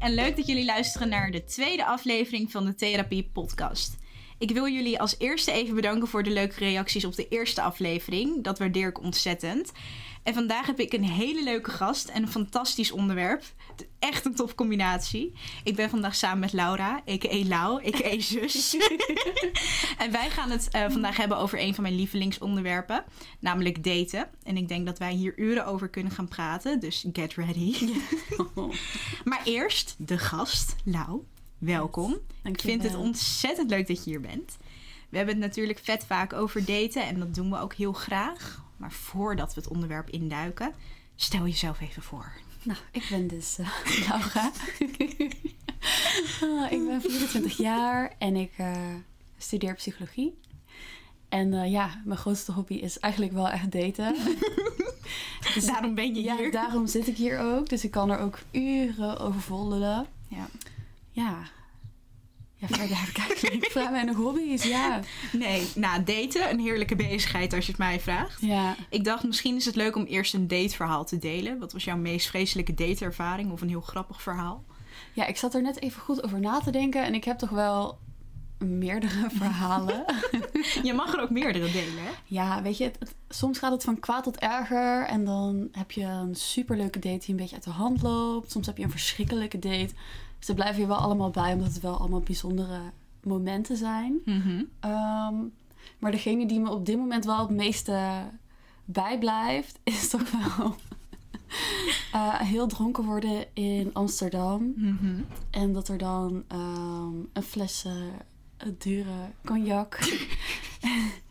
en leuk dat jullie luisteren naar de tweede aflevering van de Therapie Podcast. Ik wil jullie als eerste even bedanken voor de leuke reacties op de eerste aflevering. Dat waardeer ik ontzettend. En vandaag heb ik een hele leuke gast en een fantastisch onderwerp. Echt een top combinatie. Ik ben vandaag samen met Laura, a.k.a. Lau, a.k.a. zus. en wij gaan het eh, vandaag hebben over een van mijn lievelingsonderwerpen, namelijk daten. En ik denk dat wij hier uren over kunnen gaan praten, dus get ready. maar eerst de gast, Lau. Welkom. Ik vind het ontzettend leuk dat je hier bent. We hebben het natuurlijk vet vaak over daten en dat doen we ook heel graag. Maar voordat we het onderwerp induiken, stel jezelf even voor. Nou, ik ben dus uh, Laura. Ah, ik ben 24 jaar en ik uh, studeer psychologie. En uh, ja, mijn grootste hobby is eigenlijk wel echt daten. dus, daarom ben je ja, hier. daarom zit ik hier ook. Dus ik kan er ook uren over voldelen. Ja. Ja, ja, verder heb ik eigenlijk vraag mij nog hobby's, ja. Nee, nou, daten, een heerlijke bezigheid als je het mij vraagt. Ja. Ik dacht, misschien is het leuk om eerst een dateverhaal te delen. Wat was jouw meest vreselijke dateervaring of een heel grappig verhaal? Ja, ik zat er net even goed over na te denken en ik heb toch wel meerdere verhalen. je mag er ook meerdere delen, hè? Ja, weet je, het, soms gaat het van kwaad tot erger en dan heb je een superleuke date die een beetje uit de hand loopt. Soms heb je een verschrikkelijke date ze blijven hier wel allemaal bij, omdat het wel allemaal bijzondere momenten zijn. Mhm. Ehm, maar degene die me op dit moment wel het meeste bijblijft, is toch wel uh, heel dronken worden in Amsterdam. Mhm. En dat er dan ehm, een fles uh, dure cognac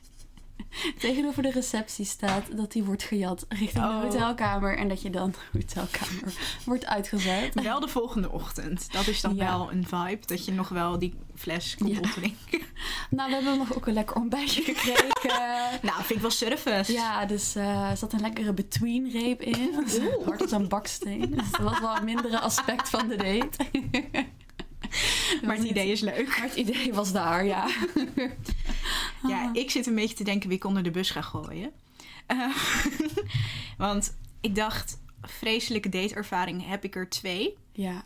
tegenover de receptie staat dat die wordt gejat richting de Oh. hotelkamer en dat je dan de hotelkamer wordt uitgezet. Wel de volgende ochtend. Dat is dan Ja. wel een vibe. Dat je nog wel die fles komt Ja. opdrinken. Nou, we hebben nog ook een lekker ontbijtje gekregen. Nou, vind ik wel service. ja, dus eh, er zat een lekkere between-reep in. Hard als een baksteen. Dus dat was wel een mindere aspect van de date. Maar het idee is leuk. Maar het idee was daar, ja. Ja, ik zit een beetje te denken wie ik onder de bus ga gooien. Eh, want ik dacht, vreselijke dateervaring heb ik er twee. Ja,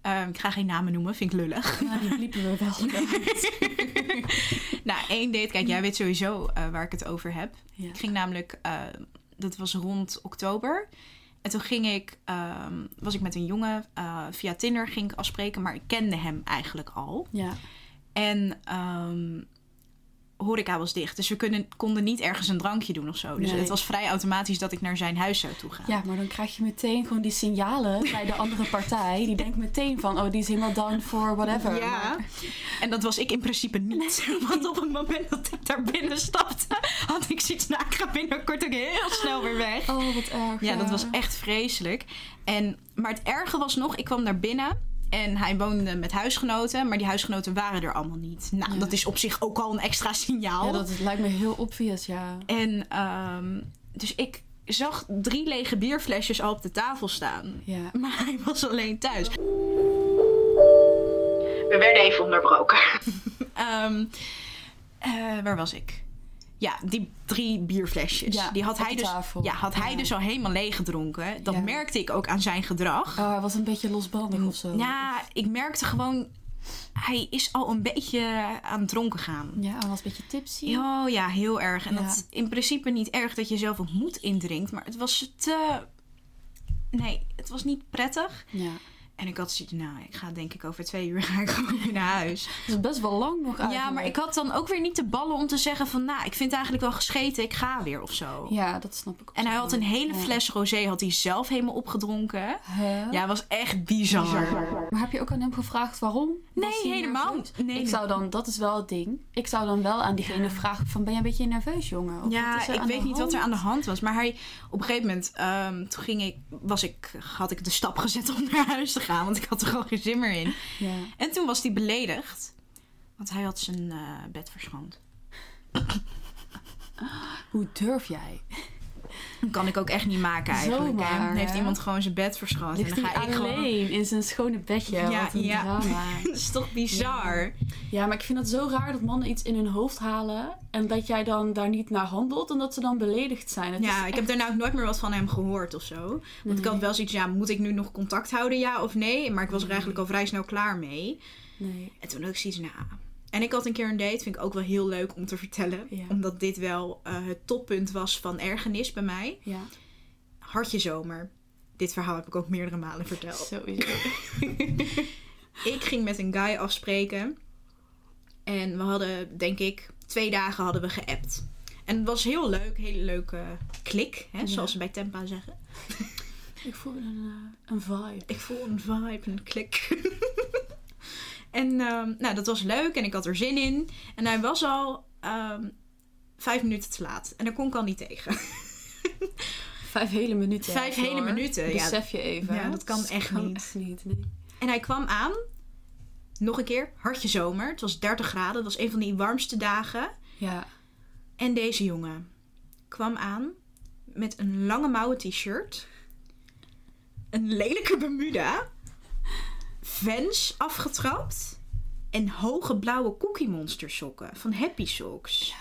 Eh, ik ga geen namen noemen, vind ik lullig. nou, die liepen we wel. nou, één date, kijk, jij weet sowieso eh, waar ik het over heb. Ja. Ik ging namelijk, eh, dat was rond oktober. En toen ging ik, ehm, was ik met een jongen eh, via Tinder ging ik afspreken, maar ik kende hem eigenlijk al. Ja. En ehm horeca was dicht, dus we kunnen, konden niet ergens een drankje doen of zo. Dus Nee. het was vrij automatisch dat ik naar zijn huis zou toe gaan. ja, maar dan krijg je meteen gewoon die signalen bij de andere partij. Die denkt meteen van, oh, die is helemaal down for whatever. Ja, Maar- en dat was ik in principe niet. Want op het moment dat ik daar binnen stapte, had ik zoiets, nou, ik ga binnenkort ook heel snel weer weg. Oh, wat erg. Ja, dat was echt vreselijk. En, maar het erge was nog, ik kwam naar binnen en hij woonde met huisgenoten, maar die huisgenoten waren er allemaal niet. Nou, Ja. dat is op zich ook al een extra signaal. Ja, dat is- lijkt me heel obvious, ja. En ehm, dus ik zag drie lege bierflesjes al op de tafel staan. Ja. Maar hij was alleen thuis. We werden even onderbroken. Ehm, eh, waar was ik? Ja, die drie bierflesjes. Ja, die had hij, dus, tafel. ja, had hij Ja. dus al helemaal leeg gedronken. Dat Ja. merkte ik ook aan zijn gedrag. Oh, hij was een beetje losbandig of zo. Ja, ik merkte gewoon... Hij is al een beetje aan het dronken gaan. Ja, hij was een beetje tipsy. Oh ja, heel erg. En dat is in principe niet erg dat je zelf ook moed indrinkt. Maar het was te... Nee, het was niet prettig. Ja. En ik had zoiets, nou, ik ga denk ik over twee uur ga ik gewoon weer naar huis. Dat is best wel lang nog eigenlijk. Ja, maar ik had dan ook weer niet de ballen om te zeggen van... Nou, ik vind het eigenlijk wel gescheten, ik ga weer of zo. Ja, dat snap ik ook. En hij had een hele Ja. fles rosé, had hij zelf helemaal opgedronken. Huh? Ja, was echt bizar. Maar heb je ook aan hem gevraagd waarom? Nee, helemaal niet. Nee, ik zou dan, dat is wel het ding. Ik zou dan wel aan diegene vragen van, ben je een beetje nerveus, jongen? Of Ja, ik weet niet wat er aan de hand was. Maar hij, op een gegeven moment, ehm, toen ging ik, was ik, had ik de stap gezet om naar huis te gaan. Want ik had er gewoon geen zin meer in. Ja. En toen was hij beledigd. Want hij had zijn eh, bed verschoond. Hoe durf jij? Dat kan ik ook echt niet maken eigenlijk. hè. Zomaar, Dan heeft hè? iemand gewoon zijn bed verschoond. En dan ga ik gewoon... alleen in zijn schone bedje. Ja, Wat een ja. drama. Dat is toch bizar? Ja, maar ik vind het zo raar dat mannen iets in hun hoofd halen en dat jij dan daar niet naar handelt en dat ze dan beledigd zijn. Het Ja, ik heb daarna ook nooit meer wat van hem gehoord of zo. Want ik had wel zoiets, ja, moet ik nu nog contact houden, ja of nee? Maar ik was er eigenlijk al vrij snel klaar mee. Nee. En toen had ik zoiets, nou... En ik had een keer een date, vind ik ook wel heel leuk om te vertellen. Ja. Omdat dit wel eh, het toppunt was van ergernis bij mij. Ja, Hartje zomer. Dit verhaal heb ik ook meerdere malen verteld. sowieso. Ik ging met een guy afspreken. En we hadden, denk ik, twee dagen hadden we geappt. En het was heel leuk, hele leuke klik, hè, Ja. zoals ze bij Tempa zeggen. Ik voel een, eh, een vibe. Ik voel een vibe, een klik. En ehm, nou, dat was leuk en ik had er zin in. En hij was al ehm, vijf minuten te laat. En daar kon ik al niet tegen. Vijf hele minuten. Vijf hele hoor. minuten, ja. Besef je even. Ja, dat kan echt niet. echt niet. Nee. En hij kwam aan. Nog een keer, hartje zomer. Het was 30 graden. Het was een van die warmste dagen. Ja. En deze jongen kwam aan met een lange mouwen t-shirt. Een lelijke Bermuda. Vans afgetrapt. En hoge blauwe Cookie Monster sokken van Happy Socks.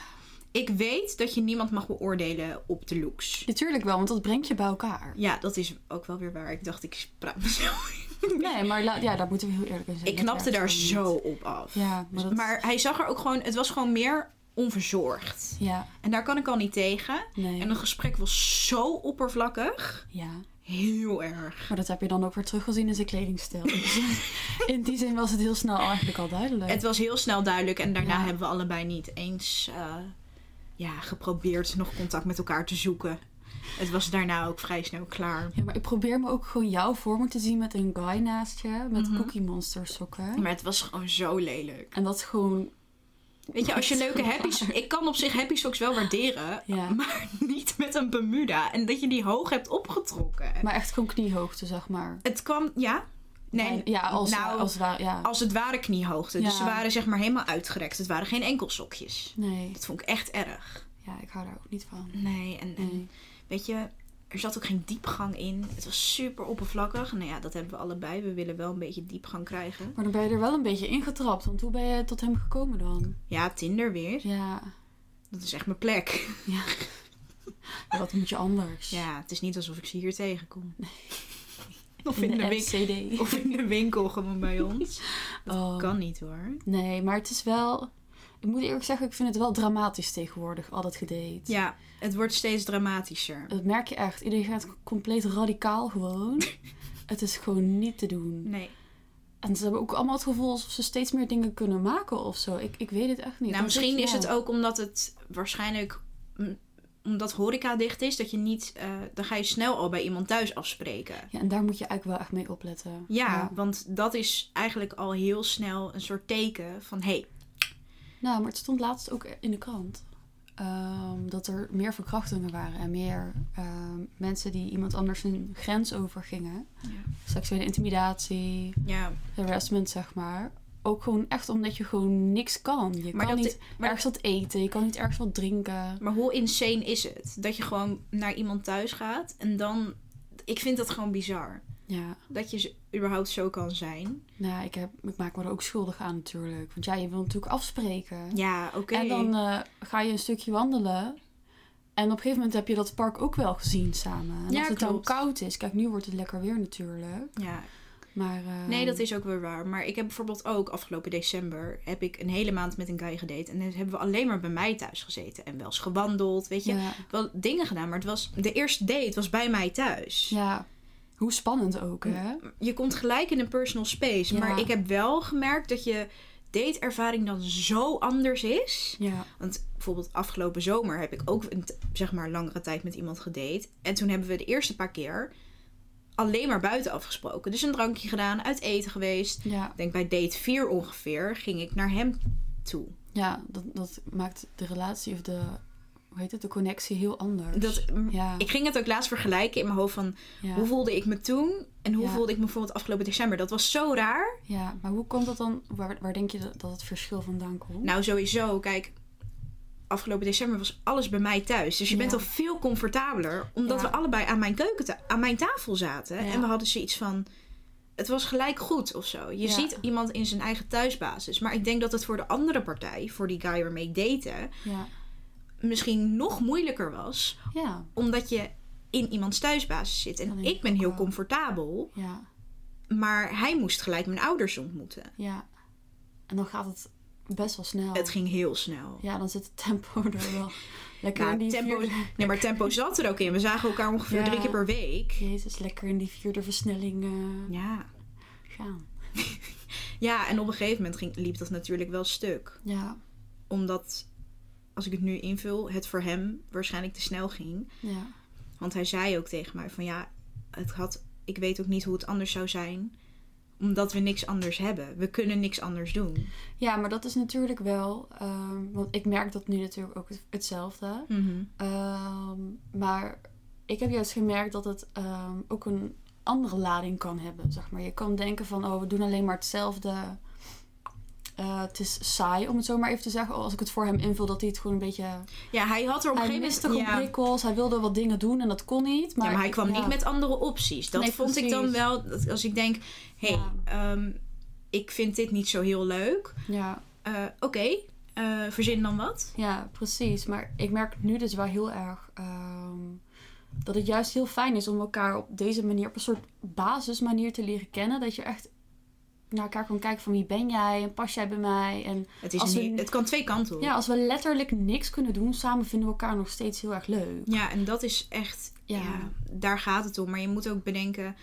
Ik weet dat je niemand mag beoordelen op de looks. Natuurlijk wel, want dat brengt je bij elkaar. Ja, dat is ook wel weer waar. Ik dacht, ik praat mezelf. Nee, maar la- ja, daar moeten we heel eerlijk in zijn. Ik knapte daar niet. zo op af. Ja, maar dat... Maar hij zag er ook gewoon... Het was gewoon meer onverzorgd. Ja, En daar kan ik al niet tegen. nee. En het gesprek was zo oppervlakkig. Ja, Heel erg. maar dat heb je dan ook weer teruggezien in zijn kledingstijl. Dus in die zin was het heel snel eigenlijk al duidelijk. Het was heel snel duidelijk. En daarna Ja. hebben we allebei niet eens eh, ja, geprobeerd nog contact met elkaar te zoeken. Het was daarna ook vrij snel klaar. Ja, maar ik probeer me ook gewoon jou voor me te zien met een guy naast je. Met Mhm. Cookie Monster sokken. Maar het was gewoon zo lelijk. En dat is gewoon... Weet je, als je leuke happy socks... Ik kan op zich happy socks wel waarderen. Ja. Maar niet met een Bermuda. En dat je die hoog hebt opgetrokken. Maar echt gewoon kniehoogte, zeg maar. Het kwam... Ja? Nee. Ja, als, nou, als het ware, ja. als het ware kniehoogte. Dus ze waren zeg maar helemaal uitgerekt. Het waren geen enkelsokjes. Nee, Dat vond ik echt erg. ja, ik hou daar ook niet van. Nee, en, en Nee. weet je, er zat ook geen diepgang in. Het was super oppervlakkig. Nou ja, dat hebben we allebei. We willen wel een beetje diepgang krijgen. Maar dan ben je er wel een beetje ingetrapt. Want hoe ben je tot hem gekomen dan? Ja, Tinder weer. Ja, Dat is echt mijn plek. ja. Ja, Wat moet je anders? Ja, het is niet alsof ik ze hier tegenkom. Of In in, de de winkel, of in de winkel gewoon bij ons. Dat Oh. kan niet hoor. Nee, maar het is wel... Ik moet eerlijk zeggen, ik vind het wel dramatisch tegenwoordig, al dat gedate. Ja, het wordt steeds dramatischer. Dat merk je echt. Iedereen gaat compleet radicaal gewoon. het is gewoon niet te doen. Nee. En ze hebben ook allemaal het gevoel alsof ze steeds meer dingen kunnen maken of zo. Ik, ik weet het echt niet. Nou, Dat misschien is het ook omdat het waarschijnlijk... Omdat horeca dicht is, dat je niet... eh, dan ga je snel al bij iemand thuis afspreken. Ja, en daar moet je eigenlijk wel echt mee opletten. Ja, want dat is eigenlijk al heel snel een soort teken van... hé, hey, Nou, maar het stond laatst ook in de krant. ehm, dat er meer verkrachtingen waren en meer ehm, mensen die iemand anders een grens overgingen. Ja. Seksuele intimidatie, ja, harassment, zeg maar. Ook gewoon echt omdat je gewoon niks kan. Je Maar kan niet maar- ergens wat eten, je kan niet ergens wat drinken. maar hoe insane is het? Dat je gewoon naar iemand thuis gaat en dan... Ik vind dat gewoon bizar. Ja, Dat je überhaupt zo kan zijn. nou, ik, heb, ik maak me er ook schuldig aan natuurlijk. Want ja, je wil natuurlijk afspreken. Ja, oké. En dan eh, ga je een stukje wandelen. En op een gegeven moment heb je dat park ook wel gezien samen. En Ja, als het dan klopt. koud is. Kijk, nu wordt het lekker weer natuurlijk. Ja, Maar, eh, nee, dat is ook weer waar. Maar ik heb bijvoorbeeld ook afgelopen december... heb ik een hele maand met een guy gedate. En dan hebben we alleen maar bij mij thuis gezeten. En wel eens gewandeld, weet je. Ja, Wel dingen gedaan, maar het was... De eerste date was bij mij thuis. ja, hoe spannend ook, hè? Je komt gelijk in een personal space. Ja. Maar ik heb wel gemerkt dat je dateervaring dan zo anders is. Ja, Want bijvoorbeeld afgelopen zomer heb ik ook een zeg maar langere tijd met iemand gedate. En toen hebben we de eerste paar keer alleen maar buiten afgesproken. Dus een drankje gedaan, uit eten geweest. ja, Ik denk bij date 4 ongeveer ging ik naar hem toe. ja dat, dat maakt de relatie of de, hoe heet het, de connectie heel anders. Dat, ja, Ik ging het ook laatst vergelijken in mijn hoofd van ja, hoe voelde ik me toen en hoe Ja. voelde ik me bijvoorbeeld afgelopen december. Dat was zo raar. ja, maar hoe komt dat dan? Waar, waar denk je dat, dat het verschil vandaan komt? Nou, sowieso. Kijk, afgelopen december was alles bij mij thuis. Dus je bent al veel comfortabeler. Omdat we allebei aan mijn keuken, aan mijn tafel zaten. En we hadden zoiets van. Het was gelijk goed of zo. Je ziet iemand in zijn eigen thuisbasis. Maar ik denk dat het voor de andere partij, voor die guy waarmee ik date, Ja. Misschien nog moeilijker was. Ja. Omdat je in iemands thuisbasis zit. En ik ben heel wel. comfortabel. Ja. Maar hij moest gelijk mijn ouders ontmoeten. Ja. En dan gaat het best wel snel. Het ging heel snel. Ja, dan zit het tempo er wel lekker in die tempo, vierde... nee, maar tempo zat er ook in. We zagen elkaar ongeveer Ja. drie keer per week. Jezus, lekker in die vierde versnelling eh, Ja. gaan. Ja, en op een gegeven moment ging, liep dat natuurlijk wel stuk. Ja. Omdat, als ik het nu invul, het voor hem waarschijnlijk te snel ging. Ja. Want hij zei ook tegen mij van ja, het had, ik weet ook niet hoe het anders zou zijn. Omdat we niks anders hebben. We kunnen niks anders doen. Ja, maar dat is natuurlijk wel... ehm, want ik merk dat nu natuurlijk ook het- hetzelfde. Ehm, maar ik heb juist gemerkt dat het ehm, ook een andere lading kan hebben. Zeg maar. Je kan denken van, oh, we doen alleen maar hetzelfde. Eh, het is saai, om het zo maar even te zeggen. Als ik het voor hem invul, dat hij het gewoon een beetje... Ja, hij had er op een Hij miste gewoon prikkels. Hij wilde wat dingen doen en dat kon niet. Maar, ja, maar hij kwam ja. niet met andere opties. Dat Nee, vond ik dan wel... Als ik denk, hé, hey, ehm, ik vind dit niet zo heel leuk. Ja, Eh, Oké, eh, verzin dan wat. ja, precies. Maar ik merk nu dus wel heel erg... ehm, dat het juist heel fijn is om elkaar op deze manier... op een soort basismanier te leren kennen. Dat je echt naar elkaar kan kijken van wie ben jij en pas jij bij mij. En Het, is Als het kan twee kanten op. ja, als we letterlijk niks kunnen doen samen, vinden we elkaar nog steeds heel erg leuk. Ja, en dat is echt, ja. Ja. daar gaat het om. Maar je moet ook bedenken,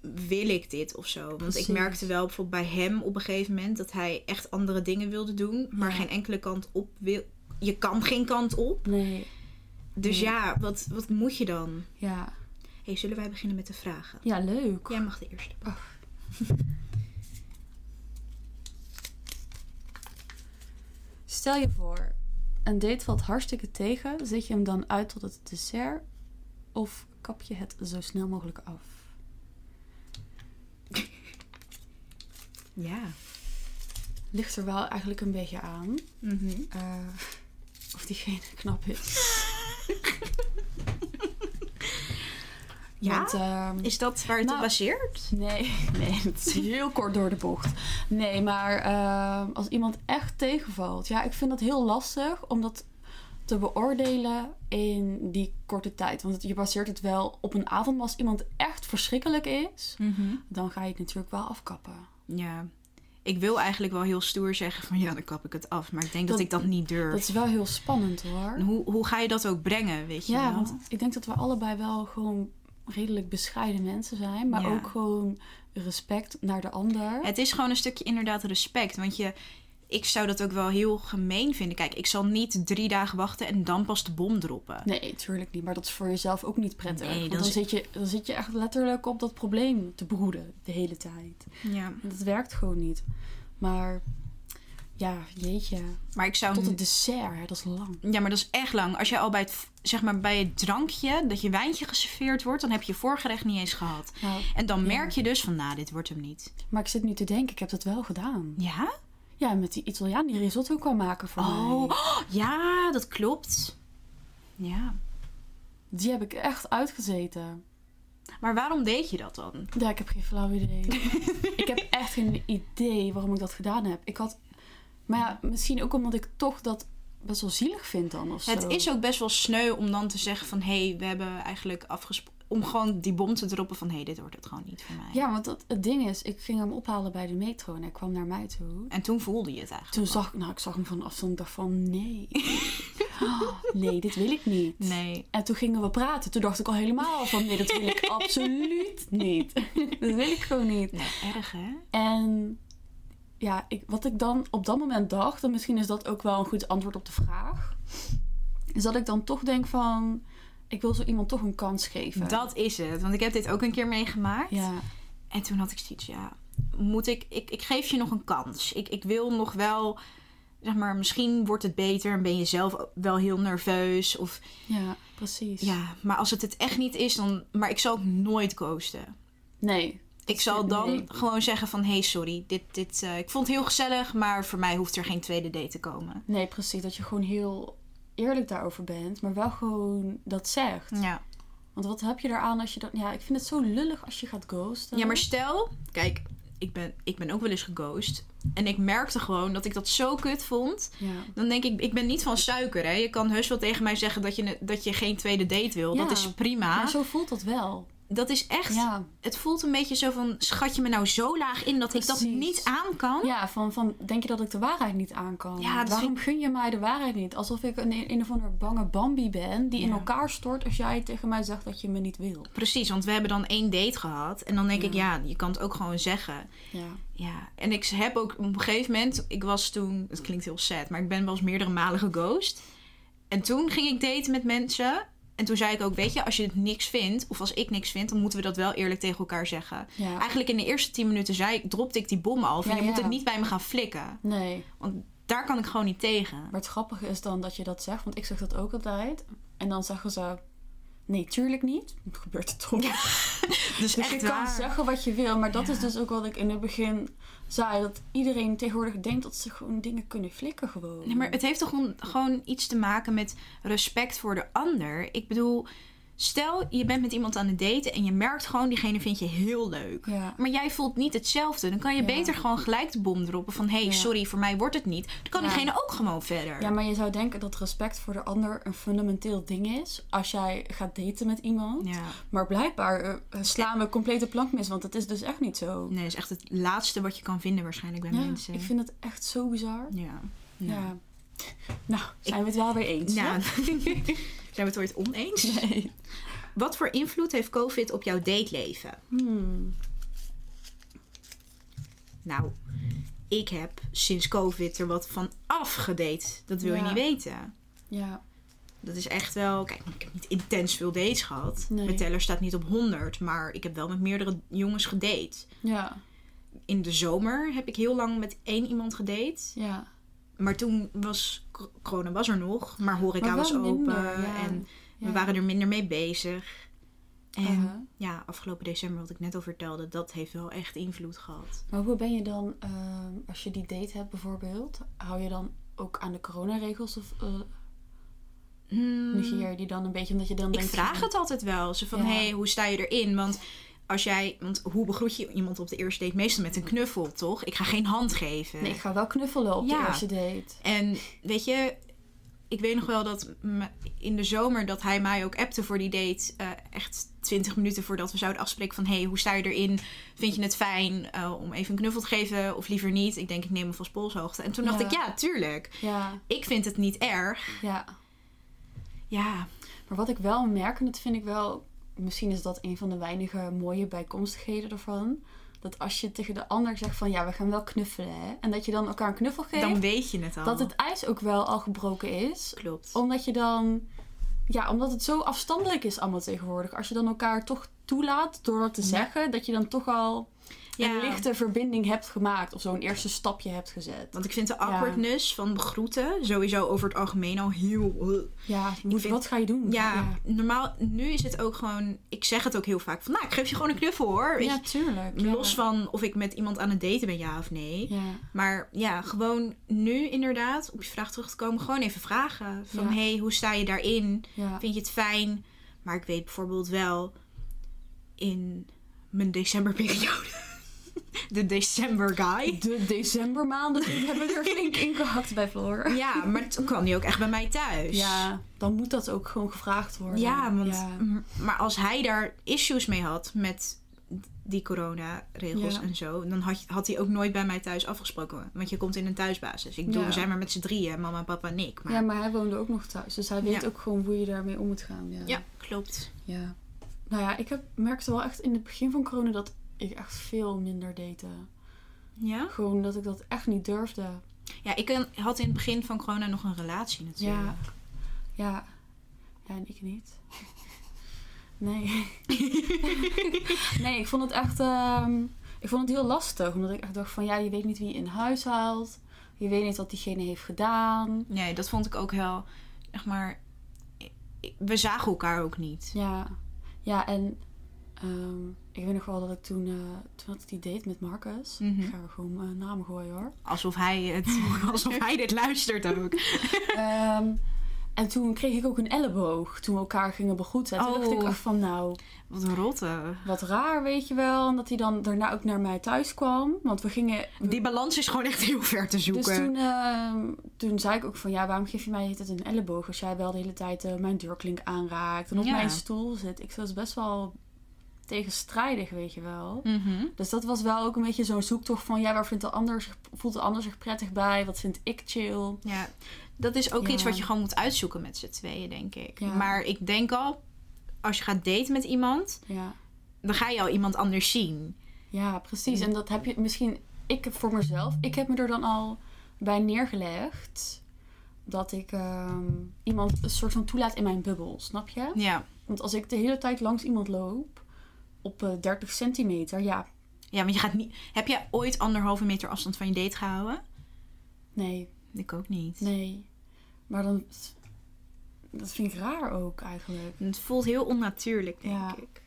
wil ik dit of zo? Want Precies. ik merkte wel bijvoorbeeld bij hem op een gegeven moment dat hij echt andere dingen wilde doen, maar Ja. geen enkele kant op wil. Je kan geen kant op. Nee, Dus Nee. ja, wat, wat moet je dan? ja. hey, zullen wij beginnen met de vragen? Ja, leuk. Jij mag de eerste. Stel je voor, een date valt hartstikke tegen. Zet je hem dan uit tot het dessert? Of kap je het zo snel mogelijk af? Ja. Ligt er wel eigenlijk een beetje aan. Mhm. eh, of diegene knap is. Ja? Want, ehm, Is dat waar het Nou, op baseert? Nee, nee, het is heel kort door de bocht. Nee, maar ehm, als iemand echt tegenvalt, ja, ik vind dat heel lastig om dat te beoordelen in die korte tijd. Want het- je baseert het wel op een avond, maar als iemand echt verschrikkelijk is, dan ga je het natuurlijk wel afkappen. Ja. Ik wil eigenlijk wel heel stoer zeggen van ja, dan kap ik het af. Maar ik denk dat, Dat- ik dat niet durf. Dat is wel heel spannend hoor. En Hoe, hoe ga je dat ook brengen, weet je Ja, wel? want ik denk dat we allebei wel gewoon redelijk bescheiden mensen zijn, maar Ja. ook gewoon respect naar de ander. Het is gewoon een stukje inderdaad respect. Want je, ik zou dat ook wel heel gemeen vinden. Kijk, ik zal niet drie dagen wachten en dan pas de bom droppen. Nee, tuurlijk niet. Maar dat is voor jezelf ook niet prettig. Nee, want dan, is- zit je, dan zit je echt letterlijk op dat probleem te broeden de hele tijd. Ja. En dat werkt gewoon niet. Maar ja, jeetje. Maar ik zou... Tot het dessert, hè, dat is lang. Ja, maar dat is echt lang. Als je al bij het, zeg maar, bij het drankje, dat je wijntje geserveerd wordt, dan heb je voorgerecht niet eens gehad. Nou, En dan Ja. merk je dus van, nou, dit wordt hem niet. maar ik zit nu te denken, ik heb dat wel gedaan. Ja? Ja, met die Italiaan die risotto kwam maken voor Oh, mij. ja, dat klopt. Ja. Die heb ik echt uitgezeten. Maar waarom deed je dat dan? Ja, ik heb geen flauw idee. ik heb echt geen idee waarom ik dat gedaan heb. Ik had... Maar ja, misschien ook omdat ik toch dat best wel zielig vind dan of Het zo. is ook best wel sneu om dan te zeggen van... hé, hey, we hebben eigenlijk afgesproken... om gewoon die bom te droppen van... hé, hey, dit wordt het gewoon niet voor mij. Ja, want dat, het ding is, ik ging hem ophalen bij de metro en hij kwam naar mij toe. En toen voelde je het eigenlijk Toen wel. zag ik, nou, ik zag hem van afstand en dacht van, nee. Oh, nee, dit wil ik niet. Nee. En toen gingen we praten. Toen dacht ik al helemaal van, nee, dat wil ik absoluut niet. dat wil ik gewoon niet. Nee, erg hè? En ja, ik, wat ik dan op dat moment dacht, en misschien is dat ook wel een goed antwoord op de vraag, is dat ik dan toch denk van, ik wil zo iemand toch een kans geven. Dat is het. Want ik heb dit ook een keer meegemaakt. Ja, En toen had ik zoiets, ja... Moet ik... Ik, ik geef je nog een kans. Ik, ik wil nog wel... Zeg maar, misschien wordt het beter en ben je zelf wel heel nerveus. Of ja, precies. ja, maar als het het echt niet is, dan. Maar ik zal ook nooit coasten. Nee, Ik zal dan Nee. gewoon zeggen van... hey, sorry, dit, dit, eh, ik vond het heel gezellig... maar voor mij hoeft er geen tweede date te komen. Nee, precies. Dat je gewoon heel eerlijk daarover bent, maar wel gewoon dat zegt. Ja. Want wat heb je eraan als je dat... Ja, ik vind het zo lullig als je gaat ghosten. ja, maar stel... Kijk, ik ben, ik ben ook wel eens geghost. En ik merkte gewoon dat ik dat zo kut vond. Ja. Dan denk ik, ik ben niet van suiker. Hè? Je kan heus wel tegen mij zeggen dat je, dat je geen tweede date wil. Dat is prima. Maar zo voelt dat wel. Dat is echt... Ja. Het voelt een beetje zo van... Schat je me nou zo laag in dat ik dat niet aan kan? Ja, van, van denk je dat ik de waarheid niet aan kan? Ja, dat Waarom gun je mij de waarheid niet? Alsof ik een, een of ander bange Bambi ben die in elkaar stort als jij tegen mij zegt dat je me niet wil. Precies, want we hebben dan één date gehad. En dan denk ik, ja, je kan het ook gewoon zeggen. Ja. Ja, en ik heb ook op een gegeven moment... Ik was toen... Het klinkt heel sad, maar ik ben wel eens meerdere malen geghost. En toen ging ik daten met mensen... En toen zei ik ook, weet je, als je het niks vindt... of als ik niks vind, dan moeten we dat wel eerlijk tegen elkaar zeggen. ja. Eigenlijk in de eerste tien minuten zei ik, dropte ik die bom al. Van, Ja, je moet het niet bij me gaan flikken. Nee. Want daar kan ik gewoon niet tegen. Maar het grappige is dan dat je dat zegt, want ik zeg dat ook altijd. En dan zeggen ze, nee, tuurlijk niet. Dan gebeurt het toch. Dus, Dus echt je kan waar. zeggen wat je wil, maar dat Ja. is dus ook wat ik in het begin zei. Dat iedereen tegenwoordig denkt dat ze gewoon dingen kunnen flikken gewoon. Nee, maar het heeft toch gewoon, gewoon iets te maken met respect voor de ander. Ik bedoel, stel je bent met iemand aan het daten en je merkt gewoon diegene vind je heel leuk. Ja. Maar jij voelt niet hetzelfde. Dan kan je Ja. beter gewoon gelijk de bom droppen van... hé, hey, Ja. sorry, voor mij wordt het niet. Dan kan diegene ook gewoon verder. Ja, maar je zou denken dat respect voor de ander een fundamenteel ding is. Als jij gaat daten met iemand. Ja. Maar blijkbaar eh, slaan we complete plank mis, want het is dus echt niet zo. Nee, dat is echt het laatste wat je kan vinden waarschijnlijk bij Ja, mensen. ik vind het echt zo bizar. Ja. Ja. Nou, zijn we het wel weer eens? Ja. Zijn we het ooit oneens? Nee. Wat voor invloed heeft COVID op jouw dateleven? Hmm. Nou, ik heb sinds COVID er wat van afgedate. Dat wil je niet weten. Ja. Dat is echt wel... Kijk, ik heb niet intens veel dates gehad. Nee. Mijn teller staat niet op 100. Maar ik heb wel met meerdere jongens gedate. Ja. In de zomer heb ik heel lang met één iemand gedate. Ja. Maar toen was... Corona was er nog. Maar horeca Maar was open. minder, ja. En we waren er minder mee bezig. En ja, afgelopen december, wat ik net al vertelde... Dat heeft wel echt invloed gehad. Maar hoe ben je dan, ehm, als je die date hebt bijvoorbeeld, hou je dan ook aan de coronaregels of negeer je die dan een beetje omdat je dan Ik denkt... vraag van- het altijd wel. Zo van, Ja. hey, hoe sta je erin? Want als jij... Want hoe begroet je iemand op de eerste date? Meestal met een knuffel, toch? Ik ga geen hand geven. Nee, ik ga wel knuffelen op Ja. de eerste date. En weet je... Ik weet nog wel dat in de zomer dat hij mij ook appte voor die date. eh, echt 20 minuten voordat we zouden afspreken van... hey, hoe sta je erin? Vind je het fijn eh, om even een knuffel te geven of liever niet? Ik denk, ik neem hem vast polshoogte. En toen dacht Ja. ik, ja, tuurlijk. Ja, Ik vind het niet erg. ja. Ja, Maar wat ik wel merk, en dat vind ik wel... Misschien is dat een van de weinige mooie bijkomstigheden ervan. Dat als je tegen de ander zegt van... Ja, we gaan wel knuffelen, hè. En dat je dan elkaar een knuffel geeft. dan weet je het al. dat het ijs ook wel al gebroken is. klopt. Omdat je dan... Ja, omdat het zo afstandelijk is allemaal tegenwoordig. Als je dan elkaar toch toelaat door dat te Ja. zeggen... Dat je dan toch al Ja. een lichte verbinding hebt gemaakt. Of zo'n eerste stapje hebt gezet. Want ik vind de awkwardness van begroeten sowieso over het algemeen al heel... Ja, moet, vind- wat ga je doen? Ja, normaal, nu is het ook gewoon... Ik zeg het ook heel vaak van, nou, ik geef je gewoon een knuffel hoor. Ja, tuurlijk. Los van of ik met iemand aan het daten ben, ja of nee. Ja, Maar ja, gewoon nu inderdaad, op je vraag terug te komen, gewoon even vragen. Van, hey, hoe sta je daarin? ja. Vind je het fijn? Maar ik weet bijvoorbeeld wel in mijn decemberperiode... De december guy. De decembermaanden die hebben er flink ingehakt bij Floor. Ja, maar toen kwam die ook echt bij mij thuis. Ja, dan moet dat ook gewoon gevraagd worden. Ja, want, Ja, maar als hij daar issues mee had met die coronaregels Ja. en zo, dan had, had hij ook nooit bij mij thuis afgesproken. Want je komt in een thuisbasis. Ik bedoel, Ja. we zijn maar met z'n drieën, mama, papa en ik. Maar ja, maar hij woonde ook nog thuis. Dus hij weet Ja. ook gewoon hoe je daarmee om moet gaan. Ja. ja, klopt. ja. Nou ja, ik heb, merkte wel echt in het begin van corona dat ik echt veel minder date. Ja? Gewoon dat ik dat echt niet durfde. Ja, ik eh, had in het begin van corona nog een relatie natuurlijk. Ja. Ja. Ja, en ik niet. Nee. nee, ik vond het echt... ehm, ik vond het heel lastig. Omdat ik echt dacht van... Ja, je weet niet wie je in huis haalt. Je weet niet wat diegene heeft gedaan. Nee, dat vond ik ook heel, zeg maar, we zagen elkaar ook niet. Ja. Ja, en... ehm, ik weet nog wel dat ik toen, eh, toen had ik die date met Marcus. Ik ga er gewoon uh, namen gooien hoor. Alsof hij, het, alsof hij dit luistert ook. Ehm, en toen kreeg ik ook een elleboog toen we elkaar gingen begroeten. En toen dacht ik Oh. echt van nou, Wat een rotte. wat raar weet je wel. En dat hij dan daarna ook naar mij thuis kwam. Want we gingen... Die balans is gewoon echt heel ver te zoeken. Dus toen, ehm, toen zei ik ook van ja, waarom geef je mij het een elleboog als jij wel de hele tijd eh, mijn deurklink aanraakt en op Ja. mijn stoel zit. Ik was best wel tegenstrijdig, weet je wel. Mhm. Dus dat was wel ook een beetje zo'n zoektocht van ja, waar vindt de ander zich, voelt de ander zich prettig bij? Wat vind ik chill? Ja, dat is ook Ja. iets wat je gewoon moet uitzoeken met z'n tweeën, denk ik. Ja. Maar ik denk al, als je gaat daten met iemand, Ja, dan ga je al iemand anders zien. ja precies. En dat heb je misschien, ik heb voor mezelf, ik heb me er dan al bij neergelegd dat ik ehm, iemand een soort van toelaat in mijn bubbel, snap je? Ja. Want als ik de hele tijd langs iemand loop op eh, 30 centimeter, ja, Ja, want je gaat niet... Heb jij ooit anderhalve meter afstand van je date gehouden? nee, Ik ook niet. nee. Maar dan, dat vind ik raar ook eigenlijk. Het voelt heel onnatuurlijk, denk Ja. ik.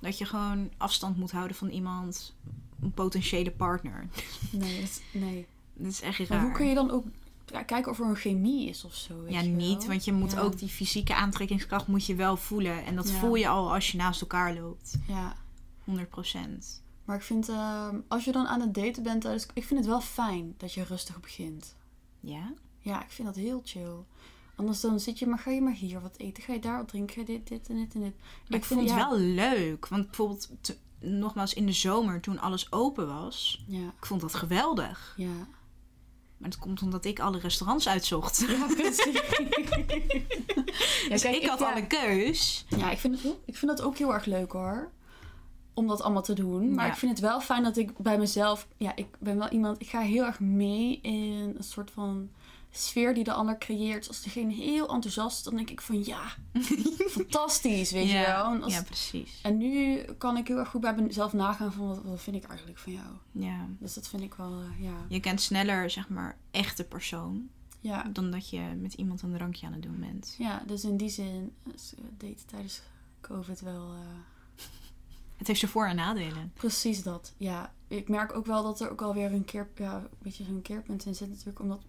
Dat je gewoon afstand moet houden van iemand, een potentiële partner. Nee, dat, nee. Dat is echt raar. Maar hoe kun je dan ook ja, kijken of er een chemie is of zo? weet Ja, je niet, wel? want je moet Ja. ook die fysieke aantrekkingskracht moet je wel voelen. En dat Ja. voel je al als je naast elkaar loopt. Ja, 100%. maar ik vind, ehm, als je dan aan het daten bent, dus ik vind het wel fijn dat je rustig begint. Ja? Ja, ik vind dat heel chill. Anders dan zit je, maar ga je maar hier wat eten, ga je daar wat drinken, ga je dit, dit en dit en dit. Maar ik, vond het wel leuk. Want bijvoorbeeld, nogmaals, in de zomer toen alles open was. Ja, Ik vond dat geweldig. ja. Maar dat komt omdat ik alle restaurants uitzocht. Ja, precies. ja, Dus ik had ja. alle keus. Ja, ik vind, het, ik vind dat ook heel erg leuk hoor. Om dat allemaal te doen. Maar Ja. ik vind het wel fijn dat ik bij mezelf... Ja, ik ben wel iemand... Ik ga heel erg mee in een soort van sfeer die de ander creëert. Als degene heel enthousiast is, dan denk ik van ja, fantastisch, weet je wel. En, als- ja, precies. en nu kan ik heel erg goed bij mezelf nagaan van wat, wat vind ik eigenlijk van jou. Ja. Dus dat vind ik wel, eh, ja. Je kent sneller, zeg maar, echte persoon. ja. Dan dat je met iemand een drankje aan het doen bent. Ja, dus in die zin eh, daten tijdens COVID wel... eh, Het heeft zijn voor- en nadelen. Precies dat, ja. Ik merk ook wel dat er ook alweer een keer, ja, een beetje zo'n keerpunt in zit natuurlijk. Omdat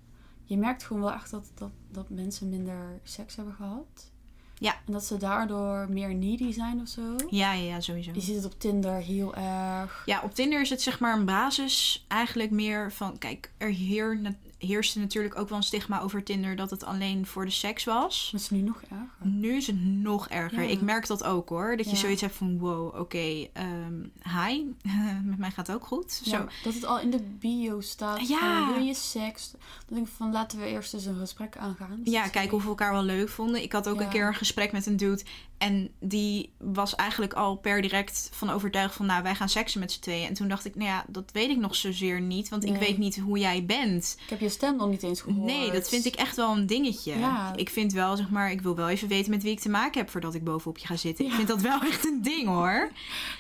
je merkt gewoon wel echt dat, dat, dat mensen minder seks hebben gehad. Ja. En dat ze daardoor meer needy zijn of zo. Ja, ja, ja, sowieso. Je ziet het op Tinder heel erg. Ja, op Tinder is het zeg maar een basis eigenlijk meer van... Kijk, er heer, heerste natuurlijk ook wel een stigma over Tinder... dat het alleen voor de seks was. Dat is nu nog erger. Nu is het nog erger. Ja. Ik merk dat ook hoor. Dat je Ja. zoiets hebt van... Wow, oké, ehm, hi. Met mij gaat het ook goed. Zo. Dat het al in de bio staat. Ja. Van, wil je seks? Dan denk ik van laten we eerst eens een gesprek aangaan. Dus Ja, dat- kijken of we elkaar wel leuk vonden. Ik had ook een keer een gesprek met een dude. En die was eigenlijk al per direct van overtuigd van... Nou, wij gaan seksen met z'n tweeën. En toen dacht ik, nou ja, dat weet ik nog zozeer niet. Want ik weet niet hoe jij bent. Ik heb je stem nog niet eens gehoord. Nee, dat vind ik echt wel een dingetje. Ja. Ik vind wel, zeg maar, ik wil wel even weten met wie ik te maken heb... voordat ik bovenop je ga zitten. Ik vind dat wel echt een ding, hoor.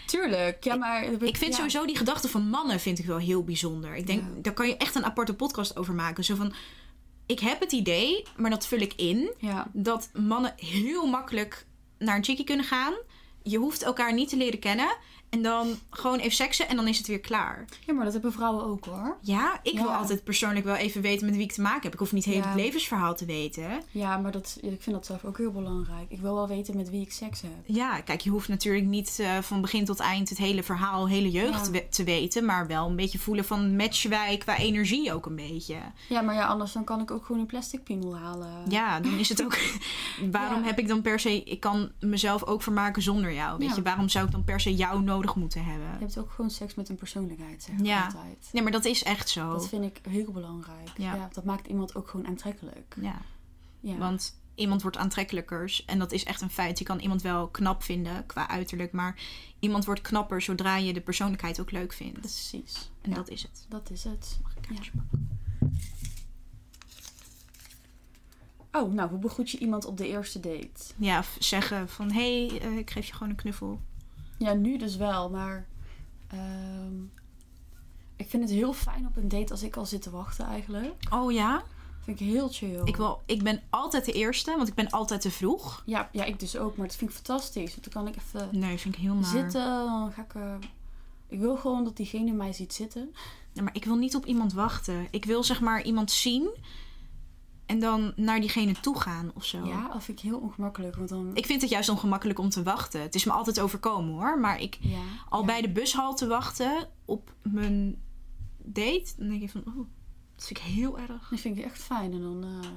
Tuurlijk, ja, maar... Ik vind ja. sowieso die gedachte van mannen vind ik wel heel bijzonder. Ik denk, daar kan je echt een aparte podcast over maken. Zo van, ik heb het idee, maar dat vul ik in... Ja, dat mannen heel makkelijk naar een chickie kunnen gaan. Je hoeft elkaar niet te leren kennen. En dan gewoon even seksen en dan is het weer klaar. ja, maar dat hebben vrouwen ook hoor. Ja, ik Ja. wil altijd persoonlijk wel even weten met wie ik te maken heb. Ik hoef niet heel Ja. het levensverhaal te weten. Ja, maar dat, ik vind dat zelf ook heel belangrijk. Ik wil wel weten met wie ik seks heb. Ja, kijk, je hoeft natuurlijk niet eh, van begin tot eind het hele verhaal, hele jeugd Ja. we- te weten. Maar wel een beetje voelen van matchen wij qua energie ook een beetje. Ja, maar ja, anders dan kan ik ook gewoon een plastic piemel halen. Ja, dan is het ook. waarom heb ik dan per se. Ik kan mezelf ook vermaken zonder jou. Weet je, waarom zou ik dan per se jou nodig moeten hebben? Je hebt ook gewoon seks met een persoonlijkheid, zeg Ja. altijd. Nee, maar dat is echt zo. Dat vind ik heel belangrijk. Ja. Ja. dat maakt iemand ook gewoon aantrekkelijk. Ja, Ja. want iemand wordt aantrekkelijker. En dat is echt een feit. Je kan iemand wel knap vinden qua uiterlijk. Maar iemand wordt knapper zodra je de persoonlijkheid ook leuk vindt. Precies. En Ja, dat is het. dat is het. Mag ik een kaartje pakken? Oh, nou, hoe begroet je iemand op de eerste date? Ja, zeggen van hé, hey, eh, ik geef je gewoon een knuffel. Ja, nu dus wel, maar... ehm, ik vind het heel fijn op een date als ik al zit te wachten eigenlijk. Oh ja? Vind ik heel chill. Ik, wil, ik ben altijd de eerste, want ik ben altijd te vroeg. Ja, ja, ik dus ook. Maar dat vind ik fantastisch. Want dan kan ik even Nee, vind ik heel naar. zitten. Dan ga ik... eh, ik wil gewoon dat diegene mij ziet zitten. Ja, maar ik wil niet op iemand wachten. Ik wil zeg maar iemand zien en dan naar diegene toe gaan of zo. Ja, dat vind ik heel ongemakkelijk. Want dan... Ik vind het juist ongemakkelijk om te wachten. Het is me altijd overkomen hoor. Maar ik ja, al ja. bij de bushalte wachten op mijn date, dan denk ik van, oh, dat vind ik heel erg. Dat vind ik echt fijn. En dan eh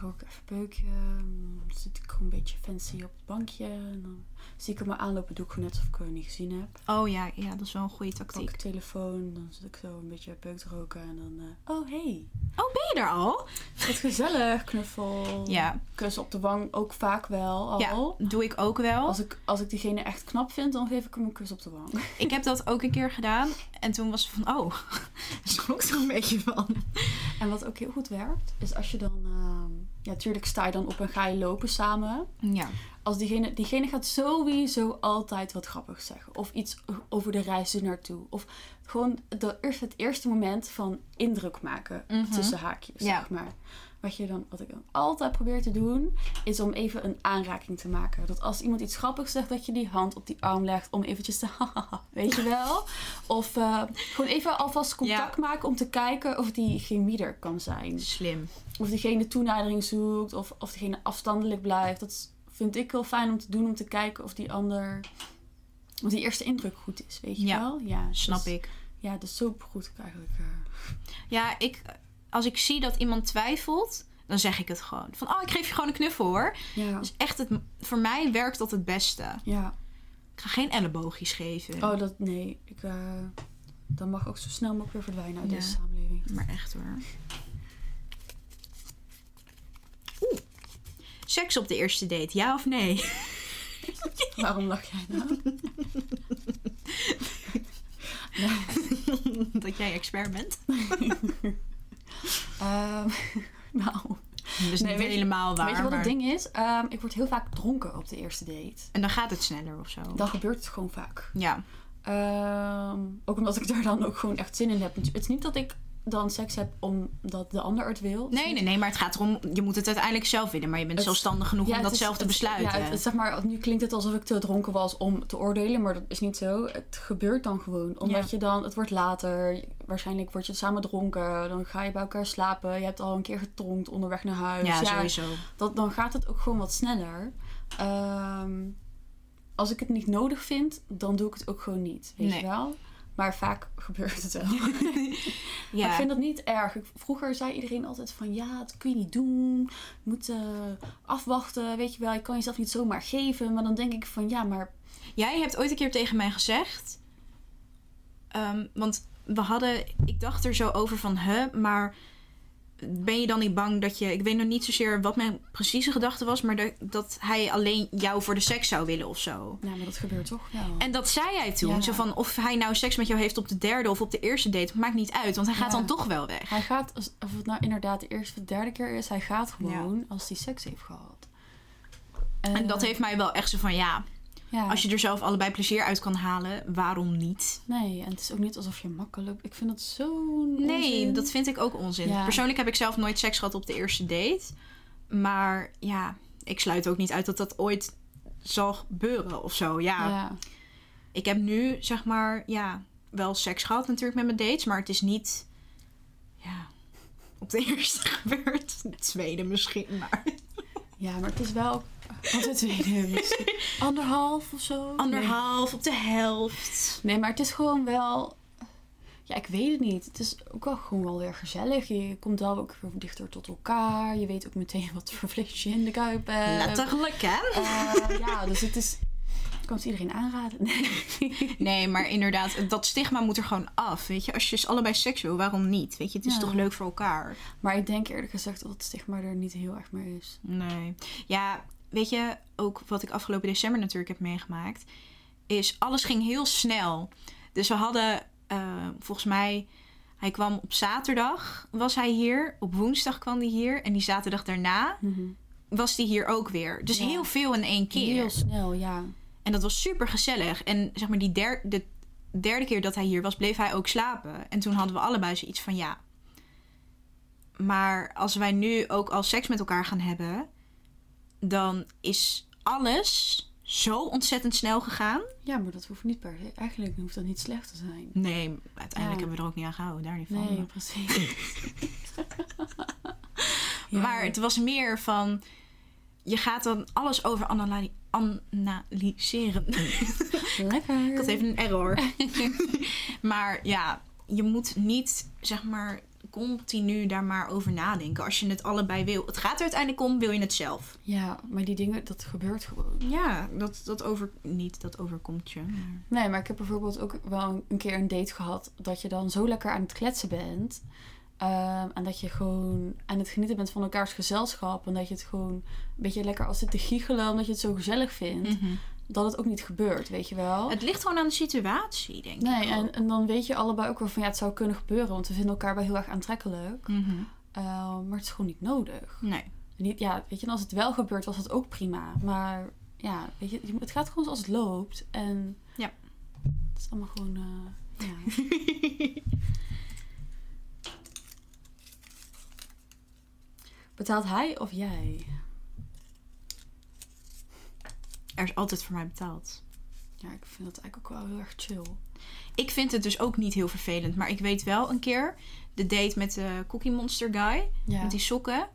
hoor ik even een beukje. en Dan zit ik gewoon een beetje fancy op het bankje. En dan zie ik hem maar aanlopen. Doe ik gewoon net alsof ik hem niet gezien heb. Oh ja, ja, dat is wel een goede Pak tactiek. ik telefoon. Dan zit ik zo een beetje peuk te roken. En dan... eh, oh, hey. Oh, ben je er al? Wat gezellig. Knuffel. Ja, Kus op de wang ook vaak wel al. ja doe ik ook wel. Als ik, als ik diegene echt knap vind, dan geef ik hem een kus op de wang. Ik heb dat ook een keer gedaan. En toen was van, oh, daar schrok er een beetje van. En wat ook heel goed werkt, is als je dan... ehm, ja, natuurlijk sta je dan op en ga je lopen samen. Ja, Als diegene, diegene gaat sowieso altijd wat grappigs zeggen. Of iets over de reis er naartoe. Of gewoon de, het eerste moment van indruk maken. Mhm. Tussen haakjes, Ja. zeg maar. Wat, je dan, wat ik dan altijd probeer te doen, is om even een aanraking te maken. Dat als iemand iets grappigs zegt, dat je die hand op die arm legt om eventjes te weet je wel? Of eh, gewoon even alvast contact maken om te kijken of die chemie er kan zijn. slim. Of diegene toenadering zoekt, of, of diegene afstandelijk blijft. Dat vind ik heel fijn om te doen, om te kijken of die ander... Of die eerste indruk goed is, weet je Ja, wel? Ja, Snap dus- ik. Ja, dat is zo goed eigenlijk. eh. Ja, ik, als ik zie dat iemand twijfelt, dan zeg ik het gewoon. Van, oh, ik geef je gewoon een knuffel hoor. Ja, Dus echt, het, voor mij werkt dat het beste. ja. Ik ga geen elleboogjes geven. Oh, dat, nee. Ik, eh, dat mag ook zo snel mogelijk weer verdwijnen uit Ja. deze samenleving. Maar echt hoor. Oeh. Seks op de eerste date, ja of nee? Waarom lach jij nou? dat jij expert bent. Ehm, nou, Dus Nee, niet weet helemaal waar. weet je wat maar- het ding is? Ehm, ik word heel vaak dronken op de eerste date. En dan gaat het sneller of zo. Dan gebeurt het gewoon vaak. Ja. Ehm, ook omdat ik daar dan ook gewoon echt zin in heb. Het is niet dat ik dan seks heb omdat de ander het wil. Nee, nee, nee, maar het gaat erom, je moet het uiteindelijk zelf willen. Maar je bent Het- zelfstandig genoeg Ja, om dat is- zelf te het- besluiten. Ja, het, zeg maar, nu klinkt het alsof ik te dronken was om te oordelen, maar dat is niet zo. Het gebeurt dan gewoon. Omdat Ja. je dan, het wordt later, waarschijnlijk word je samen dronken, dan ga je bij elkaar slapen. Je hebt al een keer getronkt onderweg naar huis. ja, sowieso. dat, dan gaat het ook gewoon wat sneller. Ehm, als ik het niet nodig vind, dan doe ik het ook gewoon niet. Weet Nee. je wel? Maar vaak gebeurt het wel. Maar Ja. ik vind dat niet erg. Vroeger zei iedereen altijd van ja, dat kun je niet doen. Je moet eh, afwachten, weet je wel. Je kan jezelf niet zomaar geven. Maar dan denk ik van ja, maar Jij hebt ooit een keer tegen mij gezegd. ehm, want we hadden. Ik dacht er zo over van, hè, maar. Ben je dan niet bang dat je. Ik weet nog niet zozeer wat mijn precieze gedachte was. Maar dat, dat hij alleen jou voor de seks zou willen of zo. ja, maar dat gebeurt toch wel. En dat zei hij toen. Ja. Zo van of hij nou seks met jou heeft op de derde of op de eerste date. Maakt niet uit. Want hij gaat Ja. dan toch wel weg. Hij gaat, of het nou inderdaad de eerste of de derde keer is, hij gaat gewoon als hij seks heeft gehad. En dat heeft mij wel echt zo van ja. Ja. Als je er zelf allebei plezier uit kan halen, waarom niet? Nee, en het is ook niet alsof je makkelijk... Ik vind dat zo Nee, dat vind ik ook onzin. Ja. Persoonlijk heb ik zelf nooit seks gehad op de eerste date. Maar ja, ik sluit ook niet uit dat dat ooit zal gebeuren of zo. Ja, Ja. ik heb nu zeg maar, ja, wel seks gehad natuurlijk met mijn dates. Maar het is niet, ja, op de eerste gebeurd. De tweede misschien, maar... ja, maar het is wel... Tweede. Anderhalf of zo? Anderhalf op de helft. Nee, maar het is gewoon wel... Ja, ik weet het niet. Het is ook wel gewoon wel weer gezellig. Je komt wel ook weer dichter tot elkaar. Je weet ook meteen wat voor vlees je in de kuip hebt. Letterlijk, hè? Eh, ja, dus het is... Ik kan het iedereen aanraden. Nee. Nee, maar inderdaad, dat stigma moet er gewoon af. Weet je, als je dus allebei seks wil, waarom niet? Weet je, het is Ja. toch leuk voor elkaar. Maar ik denk eerlijk gezegd dat het stigma er niet heel erg meer is. Nee. Ja, weet je, ook wat ik afgelopen december natuurlijk heb meegemaakt, is alles ging heel snel. Dus we hadden, eh, volgens mij, hij kwam op zaterdag, was hij hier. Op woensdag kwam hij hier. En die zaterdag daarna was hij hier ook weer. Dus Ja. heel veel in één keer. Heel snel, ja. En dat was super gezellig. En zeg maar, die der, de derde keer dat hij hier was, bleef hij ook slapen. En toen hadden we allebei zoiets van ja. Maar als wij nu ook al seks met elkaar gaan hebben, dan is alles zo ontzettend snel gegaan. Ja, maar dat hoeft niet per se. Eigenlijk hoeft dat niet slecht te zijn. Nee, uiteindelijk Ja. hebben we er ook niet aan gehouden, daar niet van. Nee, precies. Ja. Maar het was meer van, je gaat dan alles over analy- analyseren. Lekker. Ik had even een error. maar ja, je moet niet, zeg maar, continu daar maar over nadenken. Als je het allebei wil. Het gaat er uiteindelijk om, wil je het zelf. Ja, maar die dingen, dat gebeurt gewoon. Ja, dat, dat over... Niet, dat overkomt je. Maar... Nee, maar ik heb bijvoorbeeld ook wel een keer een date gehad dat je dan zo lekker aan het kletsen bent. ehm, en dat je gewoon aan het genieten bent van elkaars gezelschap. En dat je het gewoon een beetje lekker als zit te giechelen omdat je het zo gezellig vindt. Dat het ook niet gebeurt, weet je wel. Het ligt gewoon aan de situatie, denk Nee, ik. en, en dan weet je allebei ook wel van ja, het zou kunnen gebeuren. Want we vinden elkaar wel heel erg aantrekkelijk. Mhm. Ehm, maar het is gewoon niet nodig. Nee. Niet, ja, weet je, en als het wel gebeurt, was dat ook prima. Maar ja, weet je, het gaat gewoon zoals het loopt. En Ja. het is allemaal gewoon, eh, ja. Betaalt hij of jij? Er is altijd voor mij betaald. Ja, ik vind dat eigenlijk ook wel heel erg chill. Ik vind het dus ook niet heel vervelend. Maar ik weet wel een keer de date met de Cookie Monster guy. Ja. Met die sokken.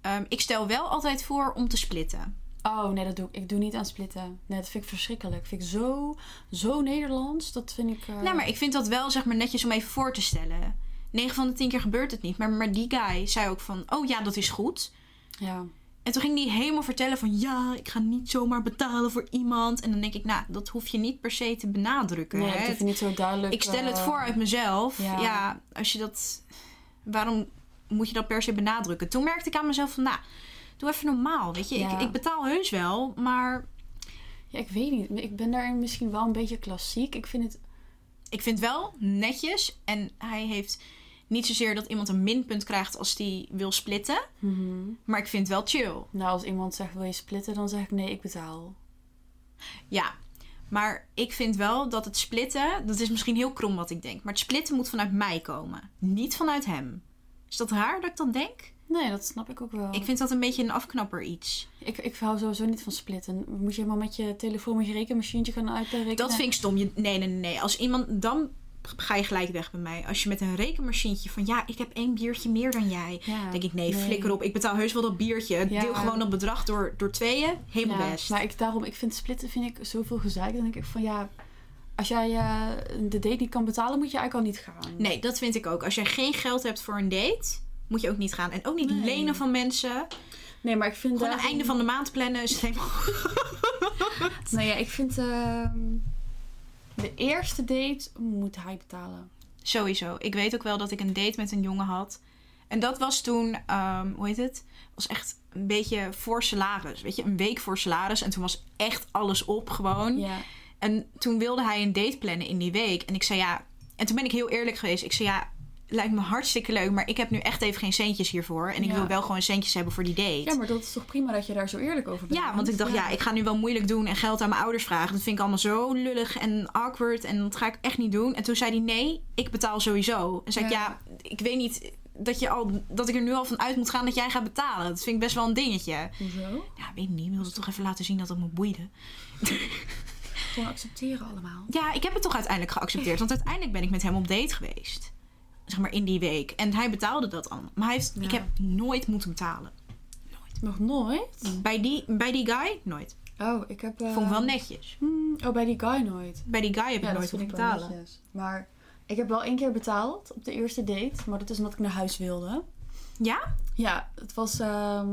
Ehm, ik stel wel altijd voor om te splitten. Oh, nee, dat doe ik. Ik doe niet aan splitten. Nee, dat vind ik verschrikkelijk. vind ik zo, zo Nederlands. Dat vind ik... eh, Nou, maar ik vind dat wel zeg maar netjes om even voor te stellen. 9 van de 10 keer gebeurt het niet. Maar, maar die guy zei ook van, oh ja, dat is goed. Ja. En toen ging hij helemaal vertellen van, ja, ik ga niet zomaar betalen voor iemand. En dan denk ik, nou, dat hoef je niet per se te benadrukken. Nee, hè. het niet zo duidelijk. Ik stel het eh, voor uit mezelf. ja. Ja. als je dat... Waarom moet je dat per se benadrukken? Toen merkte ik aan mezelf van, nou, doe even normaal, weet je. Ja. Ik, ik betaal heus wel, maar Ja, ik weet niet. Ik ben daarin misschien wel een beetje klassiek. Ik vind het... ik vind wel netjes. En hij heeft niet zozeer dat iemand een minpunt krijgt als die wil splitten. Maar ik vind het wel chill. Nou, als iemand zegt wil je splitten, dan zeg ik nee, ik betaal. Ja, maar ik vind wel dat het splitten, dat is misschien heel krom wat ik denk, maar het splitten moet vanuit mij komen, niet vanuit hem. Is dat raar dat ik dat denk? Nee, dat snap ik ook wel. Ik vind dat een beetje een afknapper iets. ik, ik hou sowieso niet van splitten. Moet je helemaal met je telefoon, met je rekenmachientje gaan uitrekenen? Dat vind ik stom. Je, nee, nee, nee. Als iemand, dan ga je gelijk weg bij mij. Als je met een rekenmachientje van, ja, ik heb één biertje meer dan jij. Ja, denk ik, nee, nee. flikker op. Ik betaal heus wel dat biertje. Ja. Deel gewoon dat bedrag door, door tweeën. Helemaal Ja, best. Maar ik, daarom, ik vind splitten vind ik zoveel gezeik. Dan denk ik van ja, als jij eh, de date niet kan betalen, moet je eigenlijk al niet gaan. Nee, dat vind ik ook. Als jij geen geld hebt voor een date, moet je ook niet gaan. En ook niet Nee. lenen van mensen. Nee, maar ik vind Gewoon daarom- het einde van de maand plannen is helemaal... Nou ja, ik vind ehm, de eerste date moet hij betalen. Sowieso. Ik weet ook wel dat ik een date met een jongen had. En dat was toen, ehm, hoe heet het? Was echt een beetje voor salaris. Weet je, een week voor salaris. En toen was echt alles op gewoon. Ja. En toen wilde hij een date plannen in die week. En ik zei ja. En toen ben ik heel eerlijk geweest. Ik zei ja, lijkt me hartstikke leuk. Maar ik heb nu echt even geen centjes hiervoor. En ik Ja. wil wel gewoon centjes hebben voor die date. ja, maar dat is toch prima dat je daar zo eerlijk over bent. Ja, want ik dacht, ja, ik ga nu wel moeilijk doen en geld aan mijn ouders vragen. Dat vind ik allemaal zo lullig en awkward en dat ga ik echt niet doen. En toen zei hij, nee, ik betaal sowieso. En zei ik, Ja. ja, ik weet niet dat, je al, dat ik er nu al van uit moet gaan dat jij gaat betalen. Dat vind ik best wel een dingetje. Hoezo? Ja, weet ik niet. Ik wilde toch even laten zien dat het me boeide. Gewoon accepteren allemaal. Ja, ik heb het toch uiteindelijk geaccepteerd. Want uiteindelijk ben ik met hem op date geweest. Zeg maar in die week. En hij betaalde dat allemaal. Maar hij heeft, ik heb nooit moeten betalen. Nog nooit? Bij die, bij die guy, nooit. Oh, ik heb... eh, Vond ik wel netjes. hmm, oh, bij die guy nooit. Bij die guy heb ik Ja, nooit wel betalen. netjes. Maar ik heb wel één keer betaald op de eerste date. Maar dat is omdat ik naar huis wilde. Ja? Ja, het was... ehm,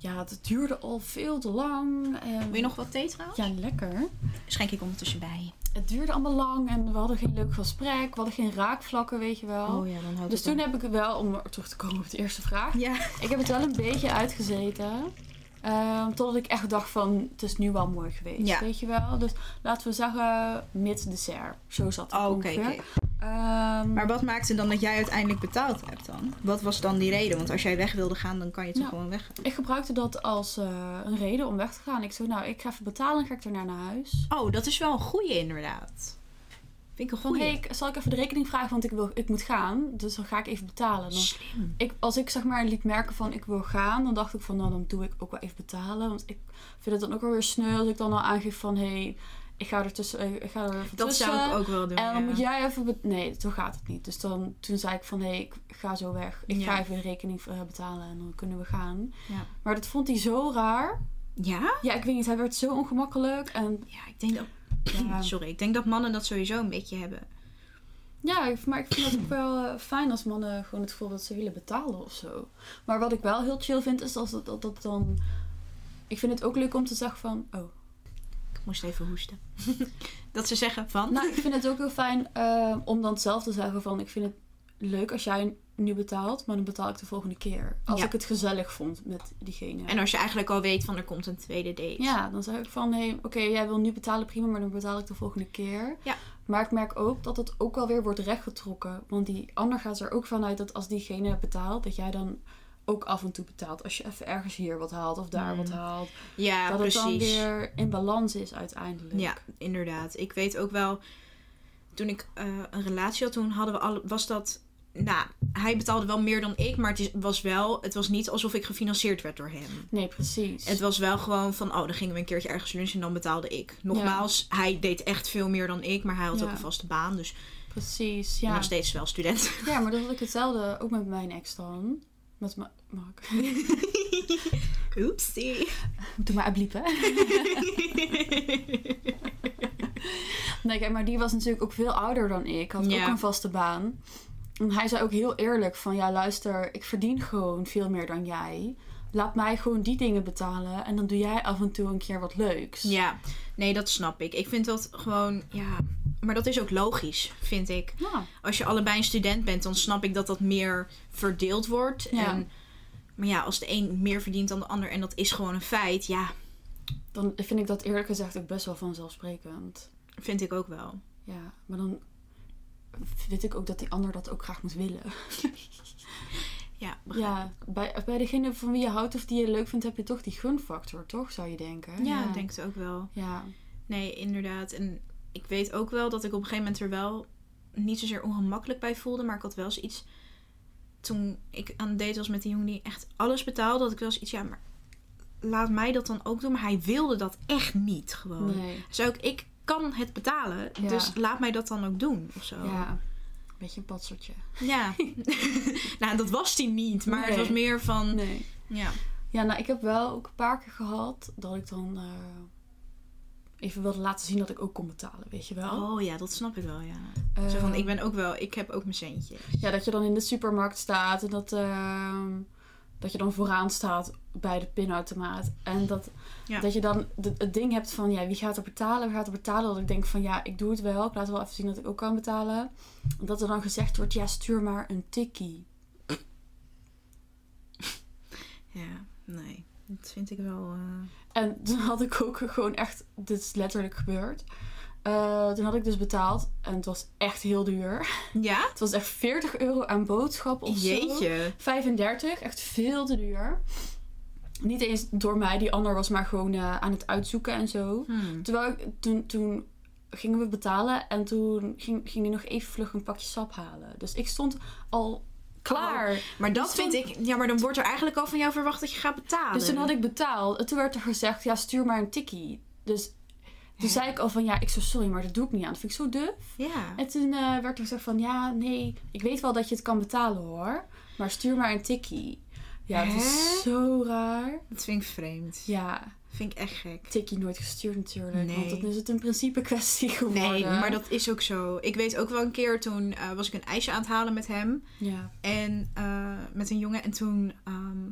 ja, het duurde al veel te lang. Wil je nog wat thee trouwens? Ja, lekker. Schenk ik ondertussen bij. Het duurde allemaal lang en we hadden geen leuk gesprek. We hadden geen raakvlakken, weet je wel. ja, dan houdt dus toen heb ik wel, om terug te komen op de eerste vraag. Ja. Ik heb het wel een beetje uitgezeten. Ehm, totdat ik echt dacht van, het is nu wel mooi geweest, Ja. weet je wel. Dus laten we zeggen, mid-dessert. Zo zat het Oh, oké, ongeveer. oké. Ehm, Maar wat maakte dan dat jij uiteindelijk betaald hebt dan? Wat was dan die reden? Want als jij weg wilde gaan, dan kan je toch Nou, gewoon weggaan. ik gebruikte dat als eh, een reden om weg te gaan. Ik zei, nou, ik ga even betalen en ga ik daarna naar huis. Oh, dat is wel een goeie inderdaad. Vind ik een Van, goeie. hey, ik- zal ik even de rekening vragen, want ik, wil, ik moet gaan. Dus dan ga ik even betalen. Dan, Slim. ik, als ik zeg maar liet merken van ik wil gaan, dan dacht ik van nou dan doe ik ook wel even betalen. Want ik vind het dan ook wel weer sneu als ik dan al aangeef van hé, hey, ik ga er tussen, eh, ik ga er even Dat tussen. zou ik ook wel doen. En dan ja. moet jij even... Nee, zo gaat het niet. Dus dan, toen zei ik van, hé, ik ga zo weg. Ik Ja. ga even de rekening eh, betalen en dan kunnen we gaan. Ja. Maar dat vond hij zo raar. Ja? Ja, ik weet niet, hij werd zo ongemakkelijk. En Ja, ik denk dat... ja, Sorry, ik denk dat mannen dat sowieso een beetje hebben. ja maar ik vind het ook wel eh, fijn als mannen gewoon het gevoel dat ze willen betalen of zo. Maar wat ik wel heel chill vind, is als dat, dat, dat dan... Ik vind het ook leuk om te zeggen van, oh... Ik moest even hoesten. dat ze zeggen van... Nou, ik vind het ook heel fijn eh, om dan zelf te zeggen van... Ik vind het leuk als jij nu betaalt, maar dan betaal ik de volgende keer. Als Ja. ik het gezellig vond met diegene. En als je eigenlijk al weet van er komt een tweede date. Ja, dan zeg ik van, hé, hey, oké, jij wil nu betalen, prima, maar dan betaal ik de volgende keer. Ja. Maar ik merk ook dat het ook wel weer wordt rechtgetrokken. Want die ander gaat er ook vanuit dat als diegene betaalt, dat jij dan ook af en toe betaalt. Als je even ergens hier wat haalt of daar Mm. wat haalt. Ja, dat het dan precies. weer in balans is uiteindelijk. Ja, inderdaad. Ik weet ook wel, toen ik eh, een relatie had, toen hadden we alle, was dat. Nou, hij betaalde wel meer dan ik, maar het was wel, het was niet alsof ik gefinancierd werd door hem. Nee, precies. Het was wel gewoon van, oh, dan gingen we een keertje ergens lunchen en dan betaalde ik. Nogmaals, hij deed echt veel meer dan ik, maar hij had Ja. ook een vaste baan, dus Precies, ja. nog steeds wel student. Ja, maar dat had ik hetzelfde ook met mijn ex dan. Met Ma- Mark. Oepsie. Doe maar bliepen. Nee, kijk, maar die was natuurlijk ook veel ouder dan ik. Had Ja. ook een vaste baan. En hij zei ook heel eerlijk van... Ja, luister, ik verdien gewoon veel meer dan jij. Laat mij gewoon die dingen betalen. En dan doe jij af en toe een keer wat leuks. Ja, nee, dat snap ik. Ik vind dat gewoon, ja, maar dat is ook logisch, vind ik. Ja, als je allebei een student bent, dan snap ik dat dat meer verdeeld wordt. Ja. En, maar ja, als de een meer verdient dan de ander en dat is gewoon een feit, ja, dan vind ik dat eerlijk gezegd ook best wel vanzelfsprekend. vind ik ook wel. Ja, maar dan vind ik ook dat die ander dat ook graag moet willen. Ja, begrijp Ja, bij, bij degene van wie je houdt of die je leuk vindt, heb je toch die gunfactor, toch? Zou je denken? ik. Ja, ik denk het ook wel. Ja, Nee, inderdaad. En ik weet ook wel dat ik op een gegeven moment er wel niet zozeer ongemakkelijk bij voelde, maar ik had wel eens iets. Toen ik aan het date was met die jongen die echt alles betaalde, had ik wel eens iets, ja, maar laat mij dat dan ook doen. Maar hij wilde dat echt niet gewoon. nee. Zou ik, ik kan het betalen, Ja. dus laat mij dat dan ook doen of zo. Ja, een beetje een patsertje. Ja. nou, dat was hij niet, maar het was meer van, Nee. ja. Ja, nou, ik heb wel ook een paar keer gehad dat ik dan eh, even wilde laten zien dat ik ook kon betalen, weet je wel? Oh ja, dat snap ik wel, ja. Zo van, ik ben ook wel, ik heb ook mijn centjes. Ja, dat je dan in de supermarkt staat en dat, ehm, dat je dan vooraan staat bij de pinautomaat. En dat, Ja. dat je dan de- het ding hebt van, ja, wie gaat er betalen? Wie gaat er betalen? Dat ik denk van, ja, ik doe het wel. Ik laat wel even zien dat ik ook kan betalen. En dat er dan gezegd wordt, ja, stuur maar een tikkie. Ja, nee. Dat vind ik wel... eh, En toen had ik ook gewoon echt, dit is letterlijk gebeurd. Eh, toen had ik dus betaald en het was echt heel duur. Ja? Het was echt 40 euro aan boodschap of zo. Jeetje. 35, echt veel te duur. Niet eens door mij, die ander was maar gewoon eh, aan het uitzoeken en zo. Hmm. Terwijl ik, toen, toen gingen we betalen en toen ging, ging hij nog even vlug een pakje sap halen. Dus ik stond al klaar. Maar dat vind ik... Ja, maar dan wordt er eigenlijk al van jou verwacht dat je gaat betalen. Dus toen had ik betaald en toen werd er gezegd, ja stuur maar een tikkie. Dus toen zei ik al van, ja ik zo sorry, maar dat doe ik niet aan. Dat vind ik zo duf. Ja. En toen eh, werd er gezegd van, ja nee, ik weet wel dat je het kan betalen hoor. Maar stuur maar een tikkie. Ja, het Hè? is zo raar. Dat vind ik vreemd. Ja, Vind ik echt gek. tikkie nooit gestuurd natuurlijk. Nee. Want dan is het een principe kwestie geworden. Nee, maar dat is ook zo. Ik weet ook wel een keer, toen eh, was ik een ijsje aan het halen met hem. Ja. En eh, met een jongen. En toen ehm,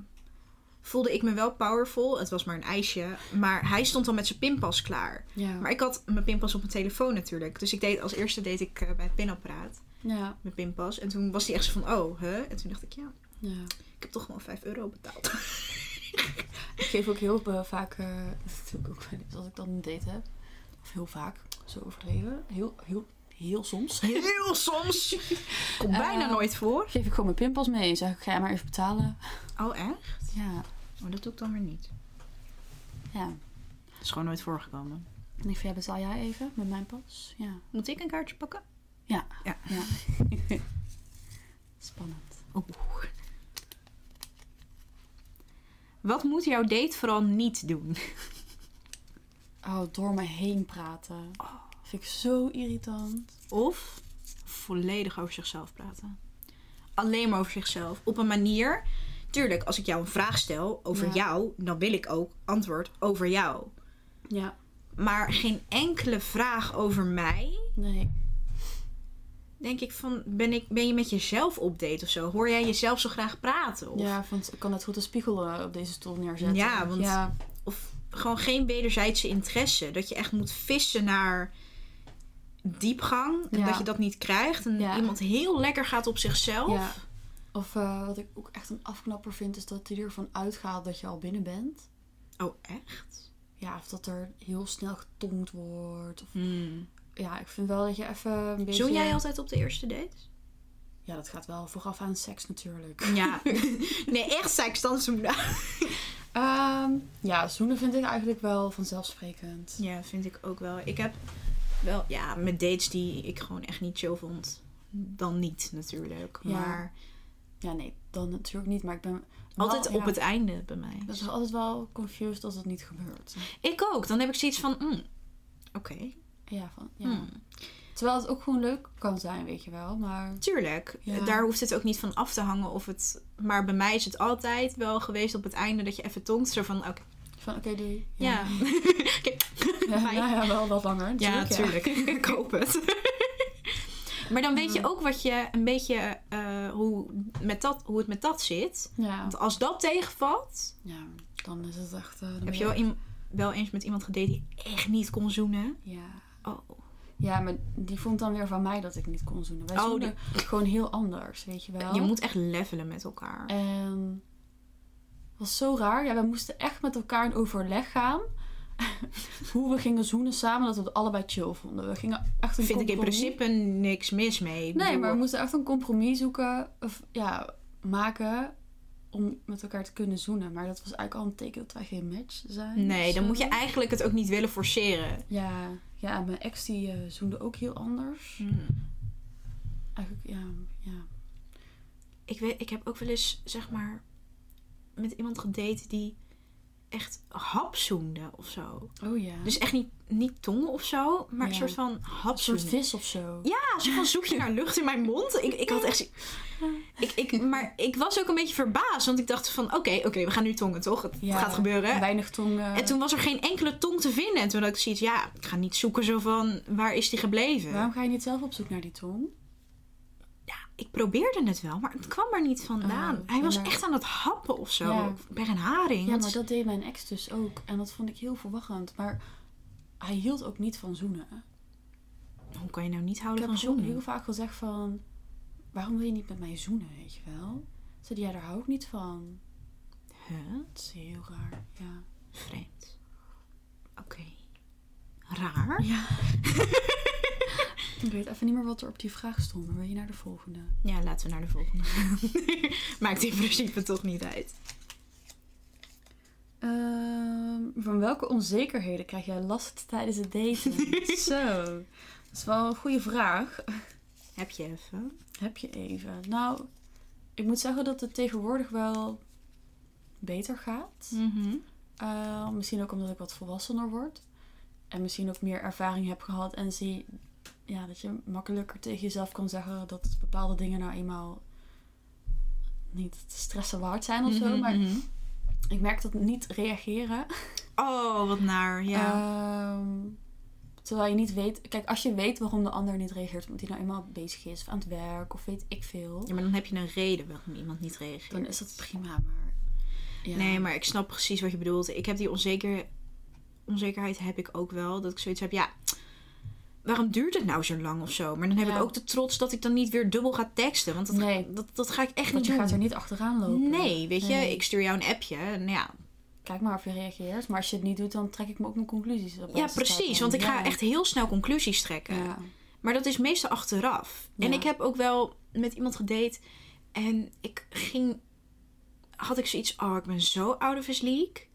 voelde ik me wel powerful. Het was maar een ijsje. Maar hij stond al met zijn pinpas klaar. Ja. Maar ik had mijn pinpas op mijn telefoon natuurlijk. Dus ik deed als eerste deed ik eh, bij het pinapparaat. ja. Mijn pinpas. En toen was hij echt zo van, oh, hè? En toen dacht ik, ja, ja. ik heb toch gewoon 5 euro betaald. Ik geef ook heel eh, vaak, eh, dat doe ik ook wel eens als ik dan een date heb. Of heel vaak, zo overdreven. Heel, heel, heel soms. Heel soms. Komt bijna Eh, nooit voor. Geef ik gewoon mijn pinpas mee en zeg ik, ga jij maar even betalen. Oh, echt? Ja. Oh, dat doe ik dan weer niet. Ja. Dat is gewoon nooit voorgekomen. En ik vind, ja, betaal jij even met mijn pas? Ja. Moet ik een kaartje pakken? Ja. Ja. ja. Spannend. Oeh. Wat moet jouw date vooral niet doen? Oh, door me heen praten. Vind ik zo irritant. Of volledig over zichzelf praten. Alleen maar over zichzelf. Op een manier. Tuurlijk, als ik jou een vraag stel over Ja. jou, dan wil ik ook antwoord over jou. Ja. Maar geen enkele vraag over mij. Nee. Denk ik van, ben, ik, ben je met jezelf op date of zo? Hoor jij jezelf zo graag praten? Of, Ja, want ik kan net goed een spiegel eh, op deze stoel neerzetten. Ja, want- Ja, of gewoon geen wederzijdse interesse. Dat je echt moet vissen naar diepgang. En Ja. dat je dat niet krijgt. En Ja. iemand heel lekker gaat op zichzelf. Ja. Of eh, wat ik ook echt een afknapper vind, is dat hij ervan uitgaat dat je al binnen bent. Oh, echt? Ja, of dat er heel snel getongd wordt. Of, Hmm. Ja, ik vind wel dat je even een beetje... Zoen jij altijd op de eerste date? Ja, dat gaat wel vooraf aan seks natuurlijk. Ja. nee, echt seks dan zoenen. Ehm, ja, zoenen vind ik eigenlijk wel vanzelfsprekend. Ja, vind ik ook wel. Ik heb wel, ja, met dates die ik gewoon echt niet chill vond. Dan niet natuurlijk. Ja. Maar Ja, nee, dan natuurlijk niet. Maar ik ben altijd wel- op ja, het einde bij mij. Ik ben altijd wel confused als het niet gebeurt. Ik ook. Dan heb ik zoiets van, mm, oké. Ja, van, ja. hmm. Terwijl het ook gewoon leuk kan zijn, weet je wel. Maar Tuurlijk, Ja. daar hoeft het ook niet van af te hangen of het... Maar bij mij is het altijd wel geweest op het einde dat je even tongt. Zo van, oké, van, oké, doei. ja. Ja, nou ja, wel wat langer. Ja, natuurlijk, ik hoop het. maar dan weet je ook wat je een beetje... eh, hoe, met dat, hoe het met dat zit. Want als dat tegenvalt... ja, dan is het echt... eh, Heb je wel, wel eens met iemand gedate die echt niet kon zoenen? Ja. Oh. ja, maar die vond dan weer van mij dat ik niet kon zoenen. Wij Oh, zoenen gewoon heel anders, weet je wel. Je moet echt levelen met elkaar. En het was zo raar. Ja, we moesten echt met elkaar in overleg gaan. Hoe we gingen zoenen samen, dat we het allebei chill vonden. We gingen echt een Vind ik in principe niks mis mee. Nee, maar we moesten echt een compromis zoeken, of ja, maken om met elkaar te kunnen zoenen. Maar dat was eigenlijk al een teken dat wij geen match zijn. Nee, dan zo. moet je eigenlijk het ook niet willen forceren. Ja, ja, mijn ex die eh, zoende ook heel anders. Eigenlijk, ja, ja. Ik, weet, ik heb ook wel eens, zeg maar, met iemand gedate die echt hapzoende of zo. Oh ja. Dus echt niet, niet tongen of zo, maar een soort van een soort vis of zo. Ja, zo van zoek je naar lucht in mijn mond. Ik, ik had echt... Ik, ik, maar ik was ook een beetje verbaasd, want ik dacht van, oké, oké, we gaan nu tongen, toch? Het Ja, gaat gebeuren. Weinig tong. eh, En toen was er geen enkele tong te vinden. En toen had ik zoiets, ja, ik ga niet zoeken zo van, waar is die gebleven? Waarom ga je niet zelf op zoek naar die tong? Ik probeerde het wel, maar het kwam er niet vandaan. Oh, Hij was echt aan het happen of zo. Ja. Bij een haring. Ja, maar dat deed mijn ex dus ook. En dat vond ik heel verwarrend. Maar hij hield ook niet van zoenen. Hoe kan je nou niet Ik houden heb van zoenen? heel vaak gezegd van... Waarom wil je niet met mij zoenen, weet je wel? Zei hij, ja, daar hou ik niet van. Huh? Dat is heel raar, ja. Vreemd. Oké. Raar? Ja. ik weet even niet meer wat er op die vraag stond. Maar wil je naar de volgende? Ja, laten we naar de volgende gaan. Maakt in principe toch niet uit. Ehm, van welke onzekerheden krijg jij last tijdens het daten? Zo, dat is wel een goede vraag. Heb je even? Heb je even. Nou, ik moet zeggen dat het tegenwoordig wel beter gaat. Mhm. Uh, misschien ook omdat ik wat volwassener word. En misschien ook meer ervaring heb gehad. En zie ja, dat je makkelijker tegen jezelf kan zeggen dat bepaalde dingen nou eenmaal niet stressen waard zijn of zo. Mhm, Maar mhm. ik merk dat niet reageren. Oh, wat naar. Ja. Ehm, terwijl je niet weet... Kijk, als je weet waarom de ander niet reageert... omdat hij nou eenmaal bezig is of aan het werk of weet ik veel... ja, maar dan heb je een reden waarom iemand niet reageert. dan is dat prima, maar... Ja. Nee, maar ik snap precies wat je bedoelt. Ik heb die onzeker... onzekerheid heb ik ook wel. Dat ik zoiets heb, ja... Waarom duurt het nou zo lang of zo? Maar dan heb Ja. ik ook de trots dat ik dan niet weer dubbel ga teksten. Want dat, Nee. dat, dat ga ik echt Want niet je doen. gaat er niet achteraan lopen. Nee, weet je, ik stuur jou een appje. En ja, Kijk maar of je reageert. Maar als je het niet doet, dan trek ik me ook mijn conclusies op. ja, precies. Want ik ga echt heel snel conclusies trekken. Ja. Maar dat is meestal achteraf. En ik heb ook wel met iemand gedate. En ik ging... Had ik zoiets... Oh, ik ben zo out of his league.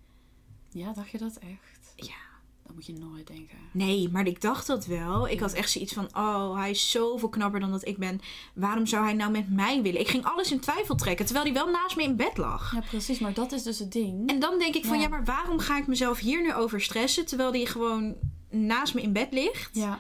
ja, dacht je dat echt? Ja. Dat moet je nooit denken. Nee, maar ik dacht dat wel. Ik had echt zoiets van, oh, hij is zoveel knapper dan dat ik ben. Waarom zou hij nou met mij willen? Ik ging alles in twijfel trekken, terwijl hij wel naast me in bed lag. Ja, precies. Maar dat is dus het ding. En dan denk ik van, Ja. ja, maar waarom ga ik mezelf hier nu over stressen, terwijl hij gewoon naast me in bed ligt? Ja,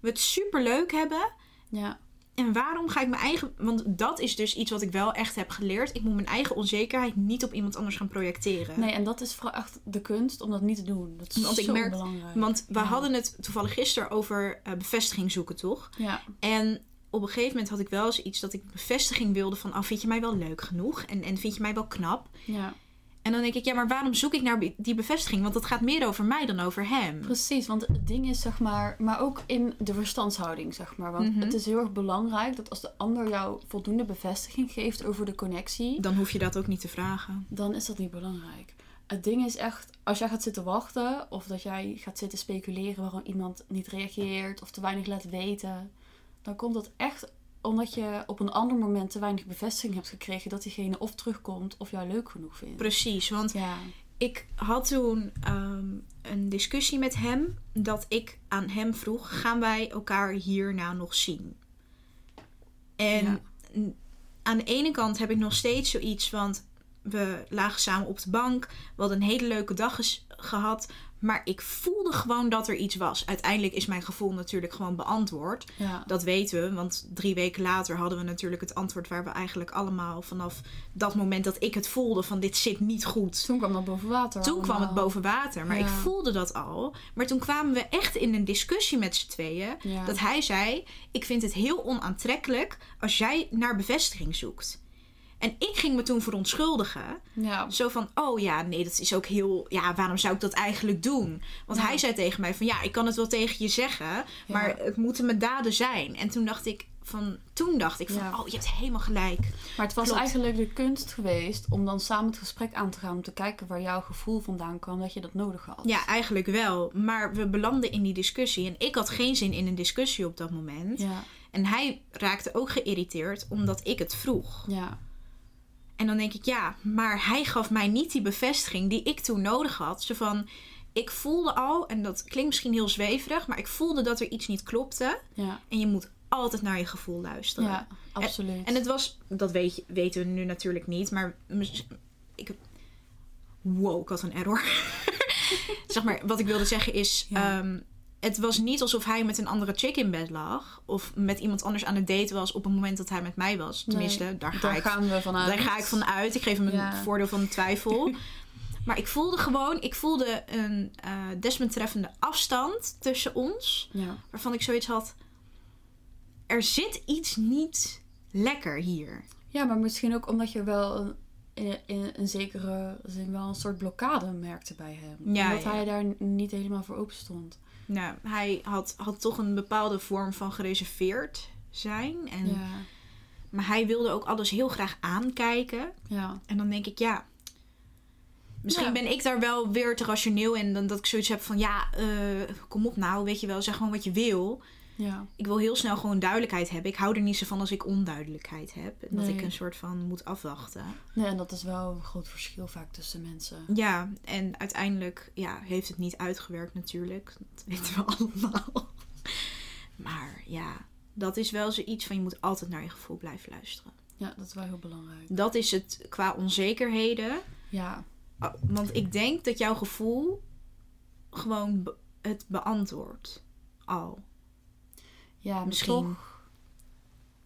We het super leuk hebben. ja, En waarom ga ik mijn eigen. Want dat is dus iets wat ik wel echt heb geleerd. Ik moet mijn eigen onzekerheid niet op iemand anders gaan projecteren. Nee, en dat is vooral echt de kunst om dat niet te doen. Dat is Want ik zo merk- belangrijk. Want we Ja. hadden het toevallig gisteren over eh, bevestiging zoeken, toch? Ja, En op een gegeven moment had ik wel eens iets dat ik bevestiging wilde van... Oh, vind je mij wel leuk genoeg? En, en vind je mij wel knap? ja, En dan denk ik, ja, maar waarom zoek ik naar die bevestiging? Want dat gaat meer over mij dan over hem. precies. Want het ding is, zeg maar, maar ook in de verstandshouding, zeg maar. Want Mhm. het is heel erg belangrijk dat als de ander jou voldoende bevestiging geeft over de connectie, Dan hoef je dat ook niet te vragen. dan is dat niet belangrijk. Het ding is echt, als jij gaat zitten wachten of dat jij gaat zitten speculeren waarom iemand niet reageert of te weinig laat weten, dan komt dat echt omdat je op een ander moment te weinig bevestiging hebt gekregen dat diegene of terugkomt of jou leuk genoeg vindt. Precies, want Ja, ik had toen ehm, een discussie met hem dat ik aan hem vroeg: gaan wij elkaar hierna nog zien? En Ja. aan de ene kant heb ik nog steeds zoiets, want we lagen samen op de bank, we hadden een hele leuke dag gehad, maar ik voelde gewoon dat er iets was. Uiteindelijk is mijn gevoel natuurlijk gewoon beantwoord. ja, Dat weten we, want drie weken later hadden we natuurlijk het antwoord waar we eigenlijk allemaal vanaf dat moment dat ik het voelde van dit zit niet goed. toen kwam dat boven water. Toen kwam het boven water, maar Ja. ik voelde dat al. Maar toen kwamen we echt in een discussie met z'n tweeën. Ja. Dat hij zei: Ik vind het heel onaantrekkelijk als jij naar bevestiging zoekt. En ik ging me toen verontschuldigen. Ja, Zo van: Oh ja, nee, dat is ook heel. Ja, waarom zou ik dat eigenlijk doen? Want Ja. hij zei tegen mij: van ja, ik kan het wel tegen je zeggen, maar het moeten mijn daden zijn. En toen dacht ik van: Toen dacht ik van. Oh, je hebt helemaal gelijk. maar het was Klopt. eigenlijk de kunst geweest om dan samen het gesprek aan te gaan om te kijken waar jouw gevoel vandaan kwam dat je dat nodig had. Ja, eigenlijk wel. Maar we belanden in die discussie. En ik had geen zin in een discussie op dat moment. ja, En hij raakte ook geïrriteerd omdat ik het vroeg. ja, En dan denk ik, ja, maar hij gaf mij niet die bevestiging die ik toen nodig had. Zo van, ik voelde al, en dat klinkt misschien heel zweverig, maar ik voelde dat er iets niet klopte. ja, En je moet altijd naar je gevoel luisteren. ja, absoluut. En het was, dat weet je, weten we nu natuurlijk niet, maar ik. Wow, ik had een error. zeg maar, wat ik wilde zeggen is. Ja. ehm, het was niet alsof hij met een andere chick in bed lag. Of met iemand anders aan het daten was op het moment dat hij met mij was. Tenminste, Nee, daar, ga daar ik, gaan we vanuit. daar ga ik van uit. Ik geef hem een Ja. voordeel van de twijfel. maar ik voelde gewoon, ik voelde een eh desbetreffende afstand tussen ons. Ja, Waarvan ik zoiets had. Er zit iets niet lekker hier. ja, maar misschien ook omdat je wel een, in, in een zekere zin wel een soort blokkade merkte bij hem. Ja, omdat hij daar niet helemaal voor open stond. Nou, hij had, had toch een bepaalde vorm van gereserveerd zijn. En, Ja, Maar hij wilde ook alles heel graag aankijken. ja, En dan denk ik, ja. Misschien Ja. ben ik daar wel weer te rationeel in. Dan dat ik zoiets heb van, ja, eh, kom op nou, weet je wel, zeg gewoon wat je wil. Ja, Ik wil heel snel gewoon duidelijkheid hebben. Ik hou er niet zo van als ik onduidelijkheid heb. En dat ik een soort van moet afwachten. nee, en dat is wel een groot verschil vaak tussen mensen. Ja, en uiteindelijk ja, heeft het niet uitgewerkt natuurlijk. Dat weten we allemaal. Maar ja, dat is wel zoiets van je moet altijd naar je gevoel blijven luisteren. Ja, dat is wel heel belangrijk. Dat is het qua onzekerheden. Ja, Oh, Want ik denk dat jouw gevoel gewoon het beantwoordt. Al. Ja Misschien. toch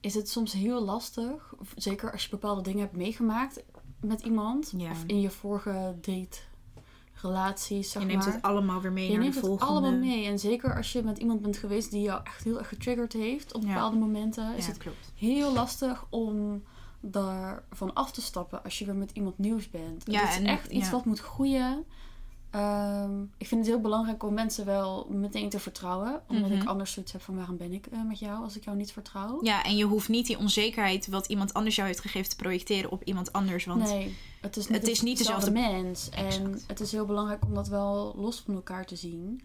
is het soms heel lastig. Zeker als je bepaalde dingen hebt meegemaakt met iemand. Ja. Of in je vorige date relaties, zeg Je neemt maar. het allemaal weer mee je naar neemt de het volgende. allemaal mee. En zeker als je met iemand bent geweest die jou echt heel erg getriggerd heeft op Ja. bepaalde momenten, is Ja, het klopt. heel lastig om daarvan af te stappen als je weer met iemand nieuws bent. Ja, het is en- echt iets wat moet groeien. Ehm, ik vind het heel belangrijk om mensen wel meteen te vertrouwen. Omdat Mhm. ik anders zoiets heb van waarom ben ik eh, met jou als ik jou niet vertrouw. Ja, en je hoeft niet die onzekerheid wat iemand anders jou heeft gegeven te projecteren op iemand anders. Want nee, het is niet, het is niet dezelfde- mens. En het is heel belangrijk om dat wel los van elkaar te zien.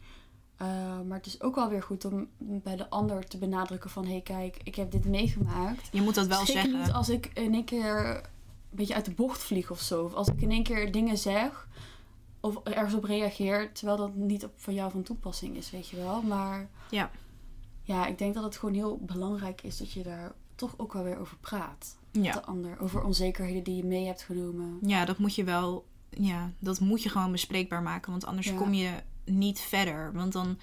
Eh, maar het is ook wel weer goed om bij de ander te benadrukken van... hé hey, kijk, ik heb dit meegemaakt. je moet dat wel zeggen. niet als ik in één keer een beetje uit de bocht vlieg of zo. Of als ik in één keer dingen zeg of ergens op reageert, terwijl dat niet op, van jou van toepassing is, weet je wel. Maar Ja. ja, ik denk dat het gewoon heel belangrijk is dat je daar toch ook wel weer over praat. Met Ja. de ander, over onzekerheden die je mee hebt genomen. ja, dat moet je wel... Ja, dat moet je gewoon bespreekbaar maken. Want anders Ja. kom je niet verder. Want dan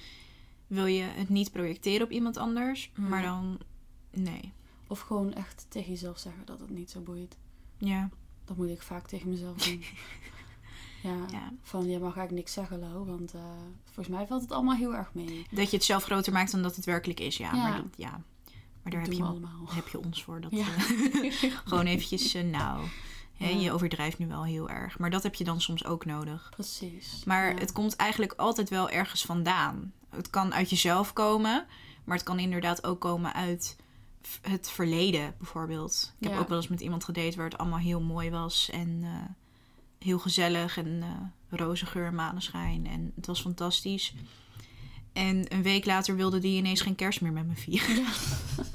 wil je het niet projecteren op iemand anders. Maar Ja. dan... Nee. Of gewoon echt tegen jezelf zeggen dat het niet zo boeit. Ja. Dat moet ik vaak tegen mezelf doen. ja, ja. van je mag eigenlijk niks zeggen, Lau. Want eh, volgens mij valt het allemaal heel erg mee. Dat je het zelf groter maakt dan dat het werkelijk is. Ja, Ja. maar, dat, ja. maar daar heb je, allemaal. heb je ons voor. Dat, Ja. eh, gewoon eventjes, eh, nou... Hè. Je overdrijft nu wel heel erg. Maar dat heb je dan soms ook nodig. Precies. Maar het komt eigenlijk altijd wel ergens vandaan. Het kan uit jezelf komen, maar het kan inderdaad ook komen uit het verleden, bijvoorbeeld. Ik heb ook wel eens met iemand gedate waar het allemaal heel mooi was en heel gezellig en eh roze geur en maneschijn. En het was fantastisch. En een week later wilde die ineens geen kerst meer met me vieren. Ja.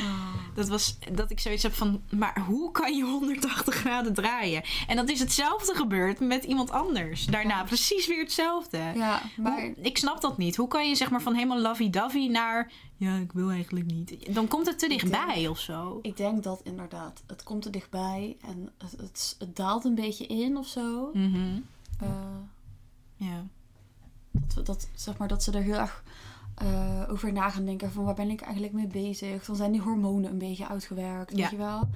Ah. Dat was dat ik zoiets heb van, maar hoe kan je 180 graden draaien? En dat is hetzelfde gebeurd met iemand anders. Daarna Ja. precies weer hetzelfde. Ja, maar Hoe- ik snap dat niet. Hoe kan je zeg maar van helemaal lovey-dovey naar... Ja, ik wil eigenlijk niet. Dan komt het te dichtbij of zo. ik denk dat inderdaad, het komt er dichtbij en het, het, het daalt een beetje in of zo. Mhm. Eh, Ja. dat, we- dat, zeg maar, dat ze er heel erg eh, over na gaan denken van waar ben ik eigenlijk mee bezig. Dan zijn die hormonen een beetje uitgewerkt, Ja. weet je wel.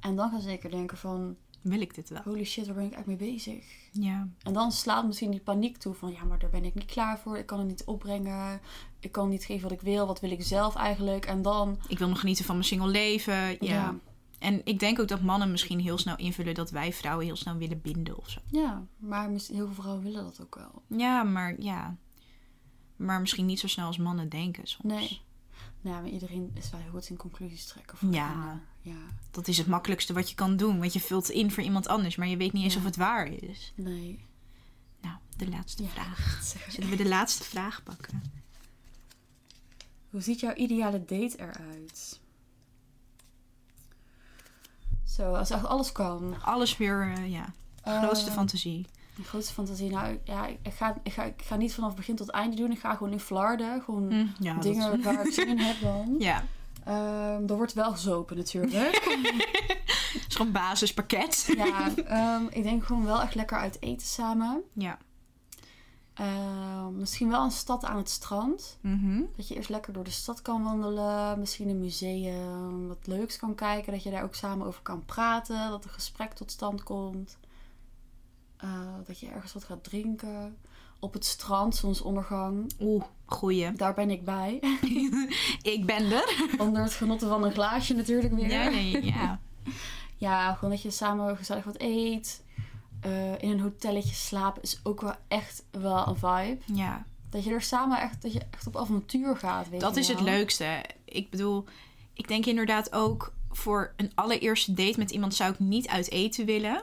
En dan gaan ze zeker denken van Wil ik dit wel? holy shit, waar ben ik eigenlijk mee bezig? Ja. En dan slaat misschien die paniek toe van ja, maar daar ben ik niet klaar voor. Ik kan het niet opbrengen. Ik kan niet geven wat ik wil. Wat wil ik zelf eigenlijk? En dan, Ik wil nog genieten van mijn single leven. Ja. Ja. En ik denk ook dat mannen misschien heel snel invullen dat wij vrouwen heel snel willen binden of zo. ja, maar heel veel vrouwen willen dat ook wel. Ja, maar ja. Maar misschien niet zo snel als mannen denken soms. Nee. Nou, ja, maar iedereen is wel heel goed in conclusies trekken. Voor Ja. ja. Dat is het makkelijkste wat je kan doen. Want je vult in voor iemand anders, maar je weet niet eens Ja. of het waar is. Nee. Nou, de laatste Ja. vraag. Zullen we de laatste vraag pakken? Hoe ziet jouw ideale date eruit? Zo, als echt alles kan. Alles weer, eh, ja, grootste Eh, fantasie. De grootste fantasie. Nou ja, ik, ga, ik, ga, ik ga niet vanaf begin tot einde doen. Ik ga gewoon in flarden. Gewoon Hm, ja, dingen waar ik zin in heb dan. Ja, Ehm, er wordt wel gezopen natuurlijk. het is gewoon basispakket. ja, ehm, ik denk gewoon wel echt lekker uit eten samen. Ja. Ehm, misschien wel een stad aan het strand. Mhm. Dat je eerst lekker door de stad kan wandelen. Misschien een museum, wat leuks kan kijken. Dat je daar ook samen over kan praten. Dat een gesprek tot stand komt. Eh, dat je ergens wat gaat drinken. Op het strand, zonsondergang. Oeh, goeie. Daar ben ik bij. Ik ben er. Onder het genotten van een glaasje natuurlijk weer. Ja, nee, ja. Ja, gewoon dat je samen gezellig wat eet. Eh, in een hotelletje slapen is ook wel echt wel een vibe. ja. Dat je er samen echt, dat je echt op avontuur gaat. Weet Dat je is het leukste. Ik bedoel, ik denk inderdaad ook voor een allereerste date met iemand zou ik niet uit eten willen.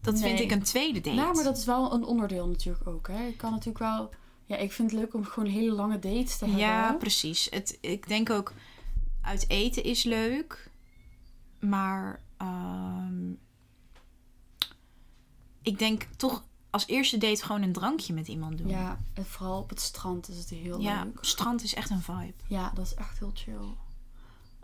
Dat vind ik een tweede date. Nou, maar dat is wel een onderdeel natuurlijk ook. Hè. Ik kan natuurlijk wel. Ja, ik vind het leuk om gewoon hele lange dates te hebben. Ja, precies. Het, ik denk ook, uit eten is leuk. Maar ehm, ik denk toch als eerste date gewoon een drankje met iemand doen. Ja, en vooral op het strand is het heel Ja, leuk. strand is echt een vibe. Ja, dat is echt heel chill.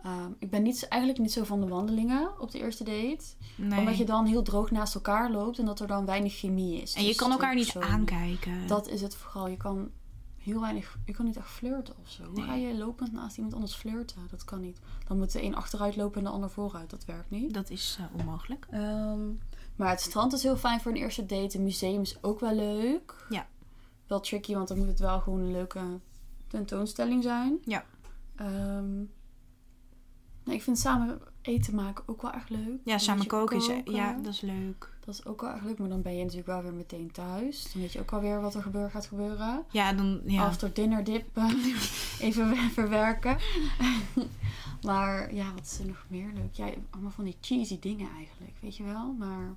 Ehm, ik ben niet, eigenlijk niet zo van de wandelingen op de eerste date. Nee. Omdat je dan heel droog naast elkaar loopt en dat er dan weinig chemie is. en je tussen kan elkaar niet aankijken. Dat is het vooral. Je kan heel weinig, je kan niet echt flirten of zo. Hoe Nee. ga je lopend naast iemand anders flirten? Dat kan niet. Dan moet de een achteruit lopen en de ander vooruit. Dat werkt niet. Dat is eh, onmogelijk. Ehm, maar het strand is heel fijn voor een eerste date. Een museum is ook wel leuk. Ja. Wel tricky, want dan moet het wel gewoon een leuke tentoonstelling zijn. Ja. Ehm, nou, ik vind samen eten maken ook wel echt leuk. Ja, samen koken, is, ja, dat is leuk. Dat is ook wel echt leuk, maar dan ben je natuurlijk wel weer meteen thuis. Dan weet je ook alweer wat er gebeur, gaat gebeuren. Ja, dan, ja. After dinner dip eh, even we- verwerken. maar ja, wat is er nog meer leuk? Ja, allemaal van die cheesy dingen eigenlijk, weet je wel. Maar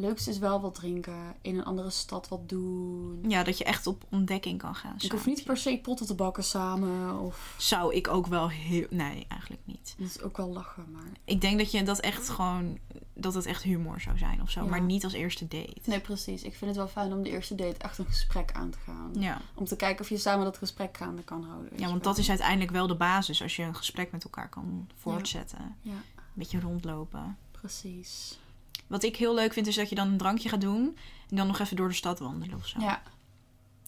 Leukste is wel wat drinken. In een andere stad wat doen. Ja, dat je echt op ontdekking kan gaan. Ik hoef niet per se potten te bakken samen. Of... Zou ik ook wel heel... Nee, eigenlijk niet. Dat is ook wel lachen, maar... Ik denk dat je dat echt gewoon... Dat het echt humor zou zijn of zo. Ja. Maar niet als eerste date. Nee, precies. Ik vind het wel fijn om de eerste date echt een gesprek aan te gaan. Ja. Om te kijken of je samen dat gesprek gaande kan houden. ja, want dat is uiteindelijk wel de basis. Als je een gesprek met elkaar kan voortzetten. Ja, Een beetje rondlopen. precies. Wat ik heel leuk vind is dat je dan een drankje gaat doen. En dan nog even door de stad wandelen of zo. Ja.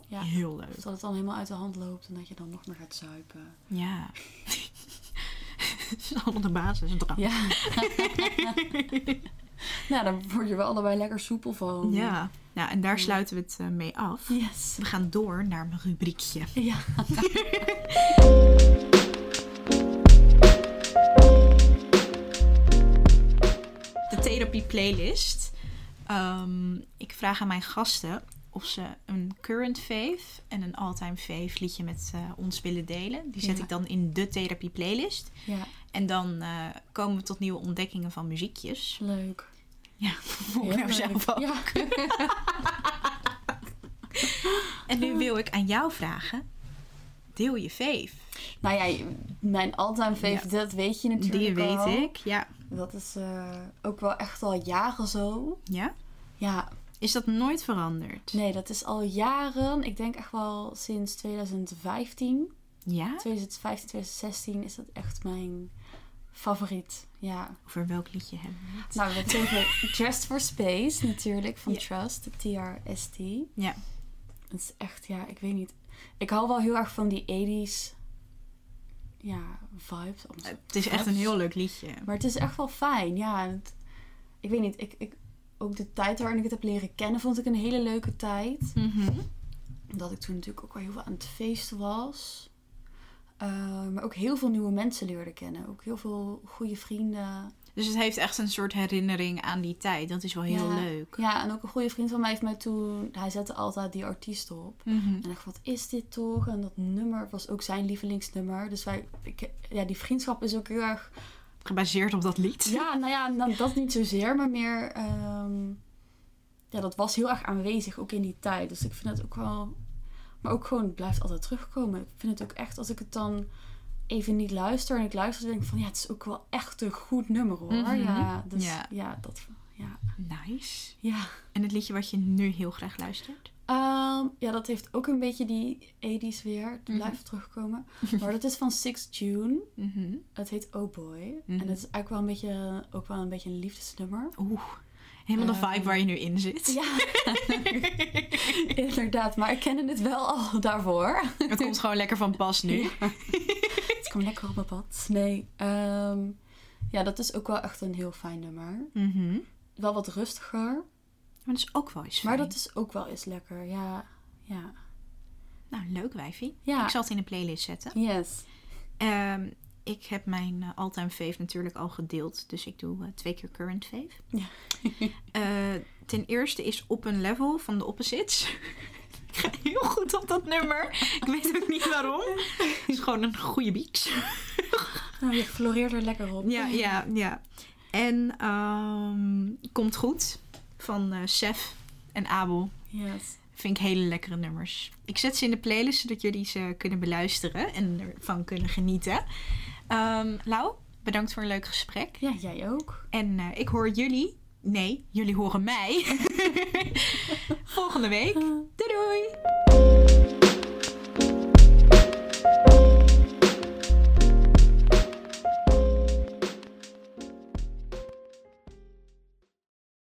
Ja. Heel leuk. Dat het dan helemaal uit de hand loopt en dat je dan nog meer gaat zuipen. Ja. Dat is allemaal de basis. Een drank. Ja. nou, daar word je wel allebei lekker soepel van. Ja. Nou, en daar sluiten we het eh, mee af. Yes. We gaan door naar mijn rubriekje. Ja. Therapie playlist. Ehm, ik vraag aan mijn gasten of ze een current fave en een all-time fave liedje met eh, ons willen delen. Die zet Ja. ik dan in de therapie playlist. Ja, En dan eh, komen we tot nieuwe ontdekkingen van muziekjes. leuk. Ja, voel ik Heel nou zelf ook. Ja. En nu wil ik aan jou vragen. Deel je fave. Nou ja, mijn all-time dat weet je natuurlijk Die weet al. ik, ja. Dat is eh, ook wel echt al jaren zo. Ja? Ja, Is dat nooit veranderd? nee, dat is al jaren. Ik denk echt wel sinds 2015. Ja? 2015, 2016 is dat echt mijn favoriet. Ja. Over welk liedje hebben we het? Nou, we hebben over Just for Space natuurlijk, van Ja. Trust, de TRST. Ja. Het is echt, ja, ik weet niet. Ik hou wel heel erg van die 80s ja, vibes. om Het is echt een heel leuk liedje. Maar het is echt wel fijn, ja. Het- ik weet niet, ik, ik, ook de tijd waarin ik het heb leren kennen vond ik een hele leuke tijd. Mhm. Omdat ik toen natuurlijk ook wel heel veel aan het feesten was. Eh, maar ook heel veel nieuwe mensen leerde kennen. Ook heel veel goede vrienden. Dus het heeft echt een soort herinnering aan die tijd. Dat is wel heel Ja. leuk. Ja, en ook een goede vriend van mij heeft mij toen... Hij zette altijd die artiest op. Mhm. En ik dacht, wat is dit toch? En dat nummer was ook zijn lievelingsnummer. Dus wij, ik, ja, die vriendschap is ook heel erg... Gebaseerd op dat lied. Ja, nou ja, nou, dat niet zozeer, maar meer... ehm, ja, dat was heel erg aanwezig, ook in die tijd. Dus ik vind het ook wel... Maar ook gewoon, het blijft altijd terugkomen. Ik vind het ook echt, als ik het dan even niet luister... en ik luister, dan denk ik van... Ja, het is ook wel echt een goed nummer, hoor. Mhm. Ja, dus Ja. ja, dat... Ja. Nice. ja. En het liedje wat je nu heel graag luistert? Ehm, ja, dat heeft ook een beetje die 80s weer. Het Mhm. blijft terugkomen. Maar dat is van 6 June. Mhm. Het heet Oh Boy. En het is eigenlijk wel een beetje, ook wel een beetje een liefdesnummer. Oeh. Helemaal de Ehm, vibe waar je nu in zit. Ja, inderdaad. Maar ik kende het wel al daarvoor. Het komt gewoon lekker van pas nu. Kwam lekker op mijn pad. Nee, ehm, ja, dat is ook wel echt een heel fijn nummer. Mhm. Wel wat rustiger. Maar dat is ook wel eens Maar dat is ook wel eens lekker. Ja, ja. Nou, leuk wijfie. Ja. Ik zal het in een playlist zetten. Yes. Ehm, ik heb mijn eh, all-time fave natuurlijk al gedeeld. Dus ik doe eh, twee keer current fave. Ja. Eh, ten eerste is Op een Level van de Opposites. ik ga heel goed op dat nummer. Ik weet ook niet waarom. Het is gewoon een goede beats. Nou, je floreert er lekker op. Ja, ja, ja. En ehm, Komt Goed van eh Sef en Abel. Yes. Vind ik hele lekkere nummers. Ik zet ze in de playlist zodat jullie ze kunnen beluisteren en ervan kunnen genieten. Ehm Lau, bedankt voor een leuk gesprek. Ja, jij ook. En eh, ik hoor jullie. Nee, jullie horen mij. Volgende week. Eh. Doei doei!